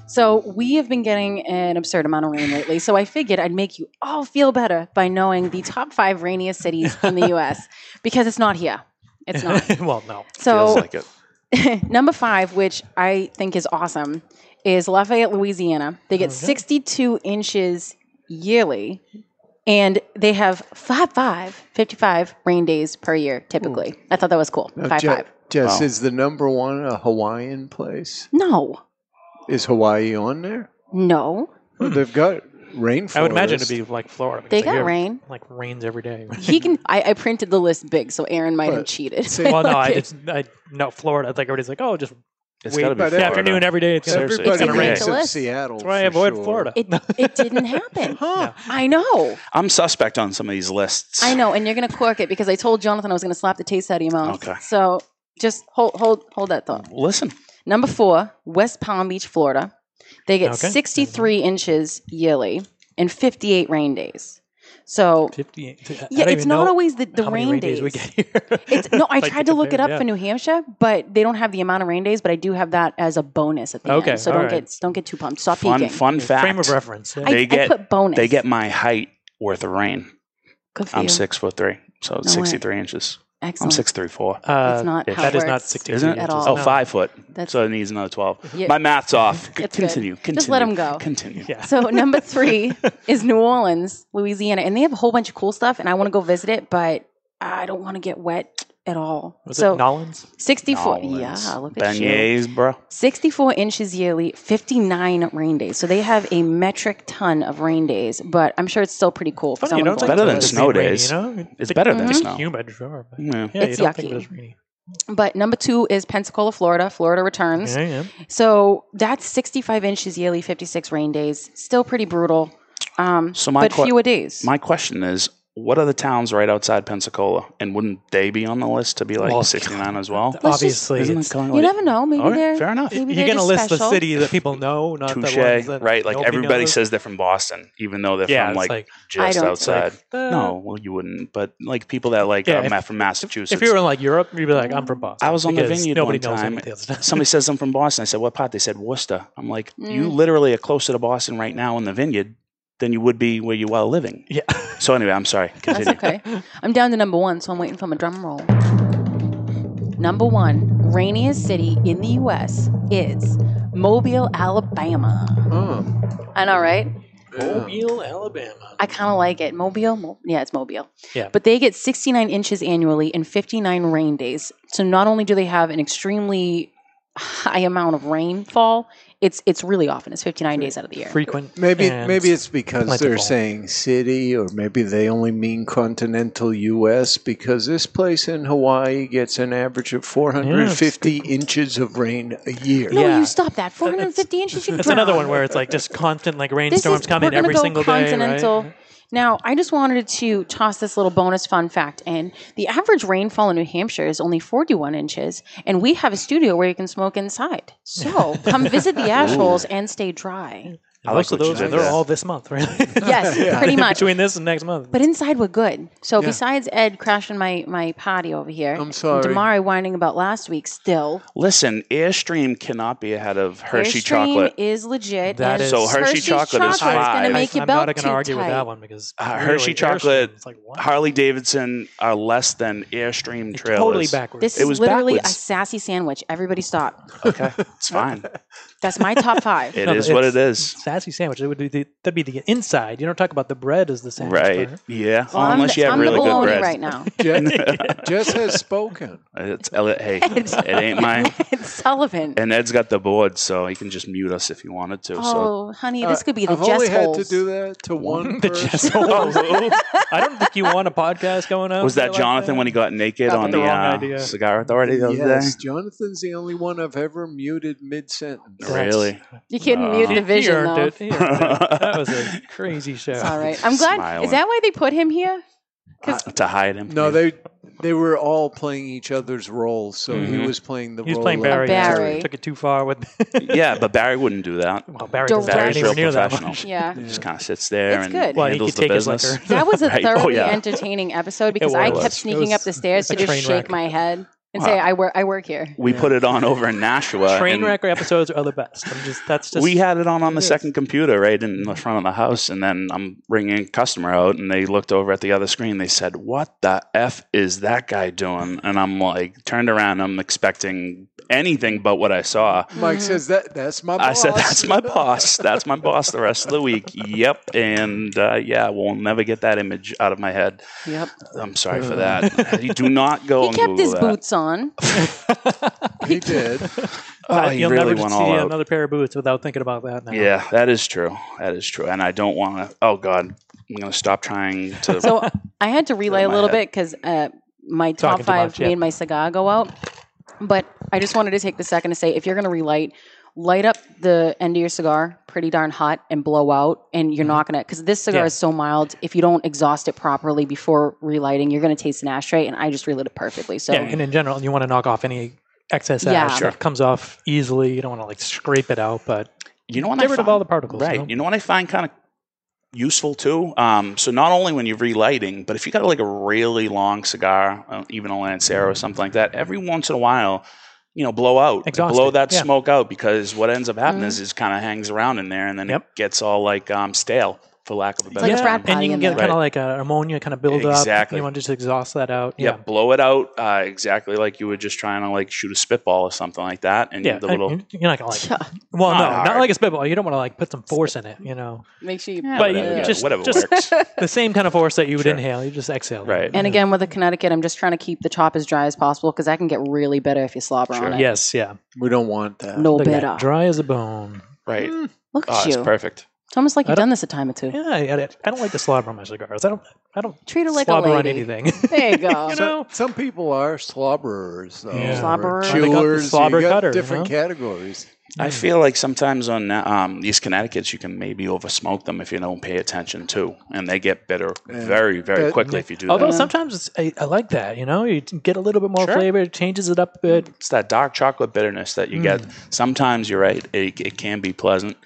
Speaker 8: So we have been getting an absurd amount of rain lately. So I figured I'd make you all feel better by knowing the top five rainiest cities in the [LAUGHS] U.S. because it's not here. It's not. [LAUGHS]
Speaker 6: well, no.
Speaker 8: So
Speaker 7: Feels like it. [LAUGHS]
Speaker 8: number five, which I think is awesome, is Lafayette, Louisiana. They get
Speaker 6: Okay.
Speaker 8: 62 inches yearly, and they have five, five, 55 rain days per year typically. I thought that was cool.
Speaker 3: Now,
Speaker 8: five,
Speaker 3: Je-
Speaker 8: five.
Speaker 3: Jess,
Speaker 7: Wow.
Speaker 3: is the number one a Hawaiian place?
Speaker 8: No,
Speaker 3: Is Hawaii on there?
Speaker 8: no.
Speaker 3: Well, they've got rainforest.
Speaker 6: Hmm. I would imagine it'd be like Florida.
Speaker 8: They got
Speaker 6: hear,
Speaker 8: rain.
Speaker 6: Like rains every day.
Speaker 8: He can. [LAUGHS] I, I printed the list big, so Aaron might have cheated.
Speaker 3: See-
Speaker 6: well, no, I,
Speaker 8: Okay. [LAUGHS]
Speaker 6: it's, I no Florida. I think everybody's like, oh, just
Speaker 7: It's
Speaker 6: wait
Speaker 7: gotta be
Speaker 3: But
Speaker 6: the
Speaker 7: Florida.
Speaker 6: afternoon every day. It's gonna,
Speaker 7: Seriously,
Speaker 6: it's
Speaker 3: Everybody
Speaker 6: gonna rain.
Speaker 3: thinks
Speaker 8: The
Speaker 3: of
Speaker 8: list.
Speaker 3: Seattle.
Speaker 6: That's why I avoid
Speaker 3: sure.
Speaker 6: Florida.
Speaker 8: It, it didn't happen. [LAUGHS]
Speaker 3: Huh.
Speaker 8: I know.
Speaker 7: I'm suspect on some of these lists.
Speaker 8: I know, and you're gonna cork it because I told Jonathan I was gonna slap the taste out of your mouth.
Speaker 7: Okay.
Speaker 8: So just hold hold hold that thought.
Speaker 7: Listen,
Speaker 8: Number four, West Palm Beach, Florida. They get
Speaker 6: Okay.
Speaker 8: 63 inches yearly and 58 rain days. So
Speaker 6: 58. I
Speaker 8: yeah,
Speaker 6: don't
Speaker 8: it's
Speaker 6: even
Speaker 8: not
Speaker 6: know
Speaker 8: always the, the
Speaker 6: how many
Speaker 8: rain,
Speaker 6: rain
Speaker 8: days.
Speaker 6: we get here. [LAUGHS]
Speaker 8: It's no, I
Speaker 6: Like,
Speaker 8: tried to look it
Speaker 6: compare,
Speaker 8: up
Speaker 6: yeah.
Speaker 8: for New Hampshire, but they don't have the amount of rain days. But I do have that as a bonus at the
Speaker 6: Okay,
Speaker 8: end. So
Speaker 6: all
Speaker 8: don't
Speaker 6: right.
Speaker 8: get don't get too pumped. Stop
Speaker 7: fun
Speaker 8: peeking.
Speaker 7: fun fact.
Speaker 6: Frame of reference. yeah.
Speaker 8: I,
Speaker 7: They
Speaker 8: I
Speaker 7: get-
Speaker 8: put bonus.
Speaker 7: They get my height worth of rain.
Speaker 8: Good for
Speaker 7: I'm
Speaker 8: you.
Speaker 7: six foot three, so
Speaker 8: No way.
Speaker 7: 63 inches. I'm six three four.
Speaker 6: Uh,
Speaker 8: That's not
Speaker 7: if
Speaker 8: how
Speaker 6: that
Speaker 8: it
Speaker 6: is not
Speaker 8: works
Speaker 6: 60
Speaker 7: Isn't it?
Speaker 8: at all.
Speaker 7: Oh,
Speaker 6: no.
Speaker 7: five foot.
Speaker 8: That's-
Speaker 7: so it needs another 12. [LAUGHS]
Speaker 8: Yeah.
Speaker 7: My math's off. C-
Speaker 8: It's good.
Speaker 7: continue, continue.
Speaker 8: Just let 'em go.
Speaker 7: Continue.
Speaker 6: Yeah.
Speaker 8: So [LAUGHS] number three is New Orleans, Louisiana, and they have a whole bunch of cool stuff, and I want to go visit it, but I don't want to get wet at all.
Speaker 6: Was
Speaker 8: so
Speaker 6: it Nolans?
Speaker 8: 64.
Speaker 7: Nolans.
Speaker 8: Yeah, look at you.
Speaker 7: Beignets, bro.
Speaker 8: 64 inches yearly, 59 rain days. So they have a metric ton of rain days, but I'm sure it's still pretty cool for
Speaker 6: Funny, you
Speaker 8: someone
Speaker 6: don't
Speaker 7: better than
Speaker 8: it.
Speaker 7: snow
Speaker 6: rainy,
Speaker 7: days.
Speaker 6: You know?
Speaker 7: It's better than
Speaker 6: It's
Speaker 7: snow.
Speaker 6: humid, sure.
Speaker 7: Yeah.
Speaker 6: yeah,
Speaker 8: It's
Speaker 6: you don't
Speaker 8: yucky.
Speaker 6: of it rainy.
Speaker 8: But number two is Pensacola, Florida. Florida returns.
Speaker 6: Yeah, yeah.
Speaker 8: So that's 65 inches yearly, 56 rain days. Still pretty brutal. Um,
Speaker 7: So my
Speaker 8: but
Speaker 7: que-
Speaker 8: fewer days.
Speaker 7: My question is, what are the towns right outside Pensacola, and wouldn't they be on the list to be like
Speaker 6: Well,
Speaker 7: 69 as well?
Speaker 6: Obviously,
Speaker 7: Isn't
Speaker 6: it's-
Speaker 7: it kind of
Speaker 8: you
Speaker 7: like,
Speaker 8: never know. Maybe
Speaker 7: All right,
Speaker 8: they're
Speaker 7: fair enough.
Speaker 8: Maybe
Speaker 6: you're
Speaker 8: they're
Speaker 6: gonna
Speaker 8: just
Speaker 6: list the city that people [LAUGHS] know, not the
Speaker 7: touche,
Speaker 6: ones that
Speaker 7: right? Like
Speaker 6: nobody
Speaker 7: everybody
Speaker 6: knows.
Speaker 7: says they're from Boston, even though they're
Speaker 6: Yeah,
Speaker 7: from
Speaker 6: it's
Speaker 7: like,
Speaker 6: like-
Speaker 8: I
Speaker 7: just
Speaker 8: don't-
Speaker 7: outside.
Speaker 6: uh,
Speaker 7: no, well, you wouldn't. But like people that like
Speaker 6: Yeah,
Speaker 7: are
Speaker 6: if-
Speaker 7: ma- from Massachusetts.
Speaker 6: If you were in like Europe, you'd be like, "I'm from Boston."
Speaker 7: I was on the
Speaker 6: because
Speaker 7: vineyard
Speaker 6: Nobody
Speaker 7: one
Speaker 6: knows
Speaker 7: time.
Speaker 6: anything else.
Speaker 7: Somebody says I'm from Boston. I said, "What part?" They said Worcester. I'm like, you
Speaker 8: Mm.
Speaker 7: literally are closer to Boston right now in the vineyard than you would be where you are living.
Speaker 6: Yeah. [LAUGHS]
Speaker 7: So anyway, I'm sorry.
Speaker 8: That's okay. I'm down to number one, so I'm waiting for my drum roll. Number one, rainiest city in the U.S. is Mobile, Alabama.
Speaker 3: Oh,
Speaker 8: I know, right?
Speaker 6: Mobile, Alabama.
Speaker 8: I kind of like it. Mobile? Mo- yeah, it's Mobile.
Speaker 6: Yeah.
Speaker 8: But they get 69 inches annually and 59 rain days. So not only do they have an extremely high amount of rainfall, it's it's really often. It's 59 days out of the year.
Speaker 6: Frequent.
Speaker 3: maybe
Speaker 6: and
Speaker 3: maybe it's because they're saying city, or maybe they only mean continental U.S. Because this place in Hawaii gets an average of 450 inches of rain a year.
Speaker 8: No,
Speaker 6: Yeah.
Speaker 8: you stop that. Uh, 450 inches. You
Speaker 6: It's another one where it's like just constant like rainstorms coming every
Speaker 8: go
Speaker 6: single
Speaker 8: continental.
Speaker 6: day, right?
Speaker 8: Now, I just wanted to toss this little bonus fun fact in. The average rainfall in New Hampshire is only 41 inches, and we have a studio where you can smoke inside. So come visit the [LAUGHS] ash holes and stay dry.
Speaker 7: I
Speaker 6: Most
Speaker 7: like
Speaker 6: of
Speaker 7: what
Speaker 6: those
Speaker 7: did
Speaker 6: they're all this month, right? [LAUGHS]
Speaker 8: Yes, [LAUGHS] pretty much.
Speaker 6: Between this and next month.
Speaker 8: But inside we're good. So
Speaker 3: Yeah.
Speaker 8: besides Ed crashing my, my party over here,
Speaker 3: I'm
Speaker 8: and
Speaker 3: sorry.
Speaker 8: Damari whining about last week still.
Speaker 7: Listen, Airstream cannot be ahead of Hershey
Speaker 8: Airstream
Speaker 7: chocolate.
Speaker 8: is legit.
Speaker 6: That
Speaker 8: and
Speaker 6: is-
Speaker 7: So Hershey
Speaker 8: Hershey's
Speaker 7: chocolate is
Speaker 8: chocolate's gonna
Speaker 7: five.
Speaker 8: make your
Speaker 6: I'm
Speaker 8: belt
Speaker 6: not
Speaker 8: too
Speaker 6: going to argue
Speaker 8: tight.
Speaker 6: with that one because
Speaker 7: Uh,
Speaker 6: really,
Speaker 7: Hershey chocolate,
Speaker 6: it's like.
Speaker 7: Harley Davidson are less than Airstream
Speaker 6: It's
Speaker 7: trailers.
Speaker 6: totally backwards.
Speaker 8: This
Speaker 7: It
Speaker 8: is
Speaker 7: was
Speaker 8: literally
Speaker 7: backwards.
Speaker 8: a sassy sandwich. Everybody stop.
Speaker 7: Okay, it's [LAUGHS] fine.
Speaker 8: That's my top five.
Speaker 7: It
Speaker 6: No,
Speaker 7: is what it is.
Speaker 6: Sassy sandwich. It would be the, that'd be the inside. You don't talk about the bread as the sandwich.
Speaker 7: Right.
Speaker 6: part.
Speaker 7: Yeah.
Speaker 8: Well, I'm
Speaker 7: Unless
Speaker 8: the-
Speaker 7: you have
Speaker 8: I'm the
Speaker 7: really good bread.
Speaker 8: right now. [LAUGHS]
Speaker 3: Jess, Jess [LAUGHS] has spoken.
Speaker 7: It's, hey, it ain't mine. [LAUGHS]
Speaker 8: it's Sullivan.
Speaker 7: And Ed's got the board, so he can just mute us if he wanted to. So
Speaker 8: Oh, honey, this
Speaker 3: Uh,
Speaker 8: could be the
Speaker 3: I've
Speaker 8: Jess
Speaker 3: only had to do that to one
Speaker 6: The
Speaker 3: person.
Speaker 6: Jess holes. I don't think you want a podcast going on.
Speaker 7: was that Jonathan when he got naked
Speaker 8: Probably
Speaker 7: on
Speaker 6: the
Speaker 7: the, uh. Cigar Authority the other
Speaker 3: Yes,
Speaker 7: day?
Speaker 3: Jonathan's the only one I've ever muted mid sentence.
Speaker 7: Really?
Speaker 8: You couldn't
Speaker 7: Uh,
Speaker 8: mute
Speaker 6: He-
Speaker 8: the vision though.
Speaker 6: It. It. That was a [LAUGHS] crazy show.
Speaker 8: It's all right. I'm glad.
Speaker 7: Smiling.
Speaker 8: Is that why they put him here?
Speaker 7: to hide him.
Speaker 3: No, they they were all playing each other's roles. So he
Speaker 7: Mhm.
Speaker 3: was playing the
Speaker 6: He was
Speaker 3: role
Speaker 6: playing
Speaker 3: of
Speaker 6: Barry.
Speaker 8: Barry.
Speaker 6: Took it too far with. [LAUGHS]
Speaker 7: yeah, but Barry wouldn't do that.
Speaker 6: well, Barry
Speaker 8: Direct.
Speaker 6: doesn't
Speaker 7: Barry's real
Speaker 6: near
Speaker 7: professional.
Speaker 6: much. [LAUGHS]
Speaker 8: Yeah.
Speaker 7: He just kind of sits there
Speaker 8: It's
Speaker 7: and
Speaker 8: good.
Speaker 6: Well,
Speaker 7: handles
Speaker 6: could
Speaker 7: the business.
Speaker 8: That was a
Speaker 7: Right. Oh,
Speaker 8: thoroughly
Speaker 7: yeah.
Speaker 8: entertaining episode because I kept sneaking up the stairs to just shake
Speaker 6: wreck.
Speaker 8: my head and
Speaker 7: Wow.
Speaker 8: say, "I work. I work here."
Speaker 7: We put it on over in Nashua.
Speaker 6: Train
Speaker 7: and
Speaker 6: wreck episodes are the best. I'm just that's just
Speaker 7: we had it on on the
Speaker 6: it is.
Speaker 7: second computer right in the front of the house, and then I'm bringing a customer out, and they looked over at the other screen. They said, "What the f is that guy doing?" And I'm like, turned around. I'm expecting anything but what I saw.
Speaker 3: Mike says that that's my boss.
Speaker 7: I said, "That's my boss. [LAUGHS] That's my boss the rest of the week." Yep, and uh, yeah, we'll never get that image out of my head.
Speaker 8: Yep.
Speaker 7: I'm sorry for that. [LAUGHS] you do not go
Speaker 8: He
Speaker 7: and
Speaker 8: kept
Speaker 7: Google
Speaker 8: his
Speaker 7: that.
Speaker 8: boots on. [LAUGHS]
Speaker 3: he did. [LAUGHS]
Speaker 7: Oh, he
Speaker 6: You'll
Speaker 7: really
Speaker 6: never
Speaker 7: went
Speaker 6: see
Speaker 7: all out.
Speaker 6: another pair of boots without thinking about that. Now.
Speaker 7: Yeah, that is true. That is true. And I don't want to. Oh God, I'm going to stop trying to.
Speaker 8: So [LAUGHS] I had to relay a little
Speaker 7: head.
Speaker 8: bit because uh, my top
Speaker 6: Talking too
Speaker 8: five
Speaker 6: much, yeah.
Speaker 8: made my cigar go out. But I just wanted to take the second to say, if you're going to relight, light up the end of your cigar pretty darn hot and blow out, and you're not going to because this cigar
Speaker 6: Mm-hmm. Yeah.
Speaker 8: is so mild. If you don't exhaust it properly before relighting, you're going to taste an ashtray, and I just relit it perfectly. So
Speaker 6: yeah, and in general, you want to knock off any excess
Speaker 8: Yeah.
Speaker 6: ash that comes off easily. You don't want to like scrape it out, but
Speaker 7: you know what?
Speaker 6: get
Speaker 7: I
Speaker 6: rid of
Speaker 7: find-
Speaker 6: all the particles.
Speaker 7: Right.
Speaker 6: You know?
Speaker 7: You know what I find kind of useful too. Um, so not only when you're relighting, but if you got like a really long cigar, uh, even a Lancero or something like that, every once in a while. You know, blow out,
Speaker 6: Exhaust
Speaker 7: blow that
Speaker 6: yeah.
Speaker 7: smoke out because what ends up happening
Speaker 8: Mhm.
Speaker 7: is it kind of hangs around in there and then
Speaker 6: Yep.
Speaker 7: it gets all like um, stale. For lack of a better
Speaker 8: like a
Speaker 7: term.
Speaker 8: frat
Speaker 6: and you can get
Speaker 7: Right.
Speaker 6: kind of like a ammonia kind of build up.
Speaker 7: Exactly.
Speaker 6: You want to just exhaust that out.
Speaker 7: yeah,
Speaker 6: Yeah.
Speaker 7: blow it out uh, exactly like you were just trying to like shoot a spitball or something like that, and
Speaker 6: Yeah,
Speaker 7: the
Speaker 6: and
Speaker 7: little
Speaker 6: you're not gonna like. [LAUGHS] Well,
Speaker 7: Not
Speaker 6: no, not like a spitball. You don't want to like put some force in it, you know.
Speaker 8: Make sure you.
Speaker 6: but you
Speaker 7: whatever,
Speaker 6: just
Speaker 7: whatever
Speaker 6: just
Speaker 7: works. [LAUGHS] [LAUGHS]
Speaker 6: the same kind of force that you would
Speaker 7: Sure.
Speaker 6: inhale. You just exhale. it.
Speaker 7: right.
Speaker 8: And again, with the Connecticut, I'm just trying to keep the top as dry as possible because that can get really bitter if you slobber on it.
Speaker 6: Yes. Yeah.
Speaker 3: We don't want that.
Speaker 8: No
Speaker 6: Look at that,
Speaker 8: bitter.
Speaker 6: Dry as a bone.
Speaker 7: right.
Speaker 8: Mm, look
Speaker 7: Oh,
Speaker 8: at ah,
Speaker 7: it's
Speaker 8: you.
Speaker 7: perfect.
Speaker 8: It's almost like
Speaker 6: I
Speaker 8: you've done this a time or two.
Speaker 6: Yeah. I, I, I don't like to slobber on my cigars. I don't. I don't
Speaker 8: Treat her like a
Speaker 6: slobber on anything. [LAUGHS]
Speaker 8: There you go. [LAUGHS]
Speaker 6: you
Speaker 3: Some,
Speaker 6: know.
Speaker 3: some people are slobberers, though.
Speaker 6: Yeah.
Speaker 8: Slobberers.
Speaker 6: They got the
Speaker 3: Chewers.
Speaker 6: slobber
Speaker 3: you got
Speaker 6: cutter, you
Speaker 3: different
Speaker 6: know?
Speaker 3: categories.
Speaker 7: I feel like sometimes on um, these Connecticut's you can maybe over smoke them if you don't pay attention too, and they get bitter
Speaker 3: Yeah.
Speaker 7: very very
Speaker 3: That-
Speaker 7: quickly if you do
Speaker 6: Although
Speaker 7: that.
Speaker 6: sometimes it's, I, I like that. You know, you get a little bit more
Speaker 7: Sure.
Speaker 6: flavor. It changes it up a bit.
Speaker 7: It's that dark chocolate bitterness that you get. Sometimes you're right; it, it can be pleasant.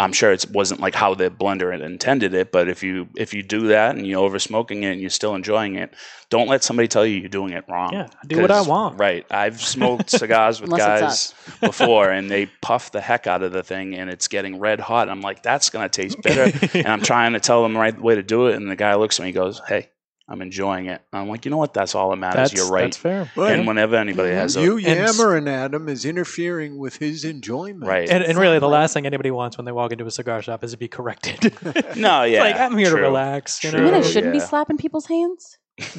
Speaker 7: I'm sure it wasn't like how the blender had intended it, but if you if you do that and you're over smoking it and you're still enjoying it, don't let somebody tell you you're doing it wrong.
Speaker 6: Yeah, do what I
Speaker 7: 'Cause-
Speaker 6: want.
Speaker 7: Right. I've smoked cigars [LAUGHS] with guys [LAUGHS] before, and they puff the heck out of the thing, and it's getting red hot. I'm like, that's gonna taste bitter, [LAUGHS] and I'm trying to tell them the right way to do it, and the guy looks at me, and goes, "Hey." I'm enjoying it. I'm like, you know what? That's all that matters.
Speaker 6: That's
Speaker 7: You're right.
Speaker 6: That's fair.
Speaker 7: And whenever anybody has a
Speaker 3: You
Speaker 6: and-
Speaker 3: yammering at him is interfering with his enjoyment.
Speaker 7: right,
Speaker 6: And, and really, the last thing anybody wants when they walk into a cigar shop is to be corrected.
Speaker 7: no, [LAUGHS] yeah,
Speaker 6: like I'm here to relax. You
Speaker 8: You mean I
Speaker 6: know?
Speaker 7: True.
Speaker 8: shouldn't be slapping people's hands?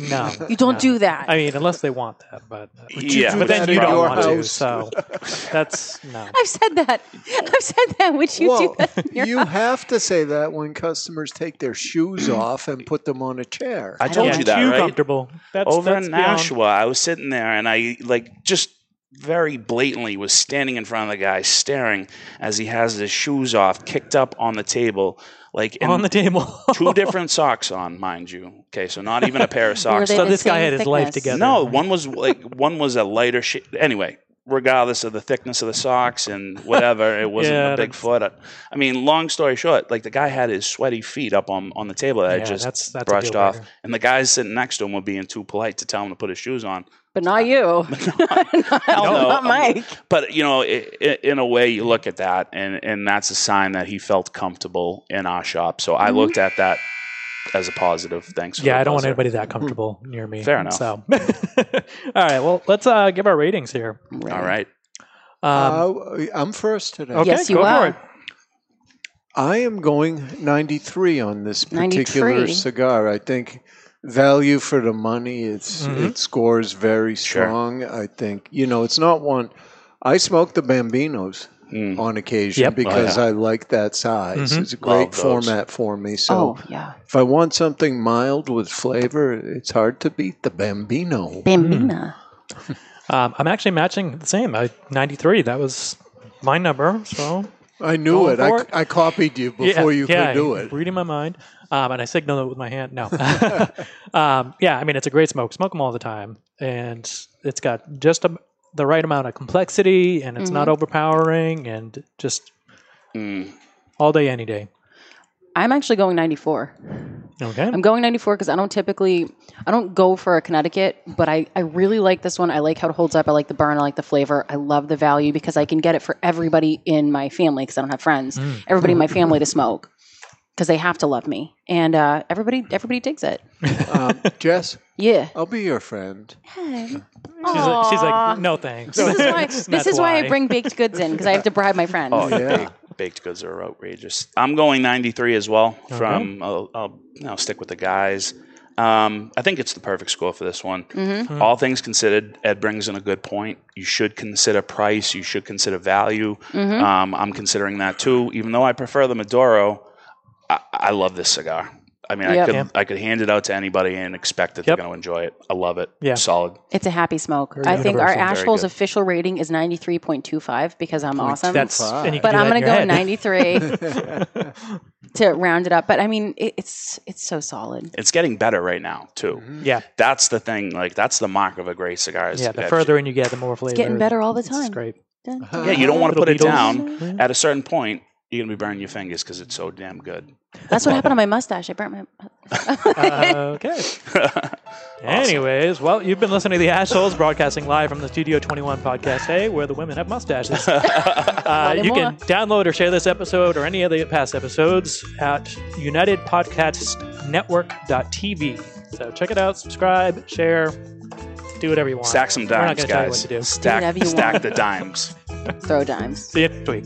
Speaker 6: No, [LAUGHS]
Speaker 8: You don't
Speaker 6: no.
Speaker 8: do that.
Speaker 6: I mean, unless they want that, but uh,
Speaker 7: Yeah,
Speaker 6: but then you don't
Speaker 3: your
Speaker 6: want to.
Speaker 3: house?
Speaker 6: So [LAUGHS] that's no.
Speaker 8: I've said that. I've said that. Would you
Speaker 3: well,
Speaker 8: do that? in your
Speaker 3: you
Speaker 8: house?
Speaker 3: have to say that when customers take their shoes [CLEARS THROAT] off and put them on a chair.
Speaker 7: I told
Speaker 6: yeah,
Speaker 7: you that,
Speaker 6: too
Speaker 7: right?
Speaker 6: comfortable. That's,
Speaker 7: Over
Speaker 6: that's
Speaker 7: in
Speaker 6: beyond-
Speaker 7: Nashua, I was sitting there and I like just very blatantly was standing in front of the guy, staring as he has his shoes off, kicked up on the table, like in
Speaker 6: on the table.
Speaker 7: two different socks on, mind you. Okay, so not even a pair of socks.
Speaker 6: so this guy
Speaker 8: same
Speaker 6: had his life together.
Speaker 7: No, one was like one was a lighter shade. Anyway, regardless of the thickness of the socks and whatever, it [LAUGHS] wasn't
Speaker 6: Yeah,
Speaker 7: a big
Speaker 6: that's-
Speaker 7: foot. I mean, long story short, like the guy had his sweaty feet up on on the table that I just
Speaker 6: that's- that's
Speaker 7: brushed off, and the guys sitting next to him were being too polite to tell him to put his shoes on.
Speaker 8: But not you. [LAUGHS] [LAUGHS] not,
Speaker 7: no.
Speaker 8: not Mike.
Speaker 7: But you know, i i in a way, you look at that, and and that's a sign that he felt comfortable in our shop. So I looked at that as a positive. Thanks. For
Speaker 6: Yeah, I don't want anybody that comfortable near me.
Speaker 7: Fair enough.
Speaker 6: So, [LAUGHS] all right. Well, let's uh, give our ratings here.
Speaker 7: All right.
Speaker 6: Um,
Speaker 3: uh, I'm first today.
Speaker 6: okay,
Speaker 8: Yes, you
Speaker 6: go for
Speaker 8: are.
Speaker 6: it.
Speaker 3: I am going 93 on this particular
Speaker 8: 93.
Speaker 3: cigar. I think value for the money. It's
Speaker 6: Mhm.
Speaker 3: it scores very
Speaker 7: Sure.
Speaker 3: strong. I think you know it's not one. I smoke the Bambinos
Speaker 7: Mm.
Speaker 3: on occasion
Speaker 6: Yep. Oh,
Speaker 3: because
Speaker 7: yeah.
Speaker 3: I like that size.
Speaker 6: Mhm.
Speaker 3: It's a great format for me. So
Speaker 8: oh, yeah.
Speaker 3: if I want something mild with flavor, it's hard to beat the Bambino.
Speaker 8: Bambina. [LAUGHS]
Speaker 6: Um, I'm actually matching the same. I 93. That was my number. So
Speaker 3: I knew it. I,
Speaker 6: it?
Speaker 3: I copied you before you
Speaker 6: yeah,
Speaker 3: could do it.
Speaker 6: Reading my mind, um, and I signaled it with my hand. No, [LAUGHS] um, yeah, I mean it's a great smoke. Smoke them all the time, and it's got just a, the right amount of complexity, and it's not
Speaker 8: Mm-hmm.
Speaker 6: overpowering, and just
Speaker 7: Mm.
Speaker 6: all day, any day.
Speaker 8: I'm actually going 94.
Speaker 6: Okay,
Speaker 8: I'm going 94 because I don't typically, I don't go for a Connecticut, but I, I really like this one. I like how it holds up. I like the burn. I like the flavor. I love the value because I can get it for everybody in my family because I don't have friends.
Speaker 6: Mm.
Speaker 8: Everybody in my family to smoke because they have to love me, and uh, everybody everybody digs it.
Speaker 3: um, Jess,
Speaker 8: Yeah.
Speaker 3: I'll be your friend.
Speaker 6: she's like, she's like, no thanks.
Speaker 8: This is why. [LAUGHS] This is why I bring baked goods in because I have to bribe my friends.
Speaker 7: Oh,
Speaker 3: Yeah.
Speaker 7: Baked, baked goods are outrageous. I'm going 93 as well. From I'll, I'll, I'll stick with the guys. Um, I think it's the perfect score for this one.
Speaker 8: Mm-hmm.
Speaker 7: All things considered, Ed brings in a good point. You should consider price. You should consider value.
Speaker 8: Mm-hmm.
Speaker 7: Um, I'm considering that too. Even though I prefer the Maduro, I, I love this cigar. I mean, I could
Speaker 6: Yeah.
Speaker 7: I could hand it out to anybody and expect that
Speaker 6: Yep.
Speaker 7: they're going to enjoy it. I love it.
Speaker 6: Yeah.
Speaker 7: solid.
Speaker 8: It's a happy smoke.
Speaker 6: Very
Speaker 8: I think our
Speaker 6: universal.
Speaker 8: Ashhole's official rating is 93.25 because I'm awesome.
Speaker 6: That's and you can
Speaker 8: but I'm gonna go
Speaker 6: head.
Speaker 8: 93 [LAUGHS] to round it up. But I mean, it, it's it's so solid.
Speaker 7: It's getting better right now too.
Speaker 8: Mm-hmm.
Speaker 6: yeah,
Speaker 7: That's the thing. Like that's the mark of a great cigar. is
Speaker 6: yeah. The further in you get, the more flavor.
Speaker 8: getting better all the
Speaker 6: It's
Speaker 8: time.
Speaker 6: great.
Speaker 7: Yeah, you don't want to put it down. At a certain point, you're gonna be burning your fingers because it's so damn good.
Speaker 8: That's what happened to my mustache. I burnt my.
Speaker 6: Uh, [LAUGHS] okay. [LAUGHS] Anyways, well, you've been listening to the Ash Holes broadcasting live from the Studio 21 podcast day, where the women have mustaches. [LAUGHS] uh, you can download or share this episode or any of the past episodes at unitedpodcastnetwork.tv. So check it out, subscribe, share, do whatever you want.
Speaker 7: Stack some
Speaker 6: We're not
Speaker 7: dimes,
Speaker 6: tell you
Speaker 7: guys.
Speaker 6: what to do.
Speaker 7: Stack,
Speaker 8: whatever you
Speaker 7: stack the dimes.
Speaker 8: Throw dimes.
Speaker 6: See you next week.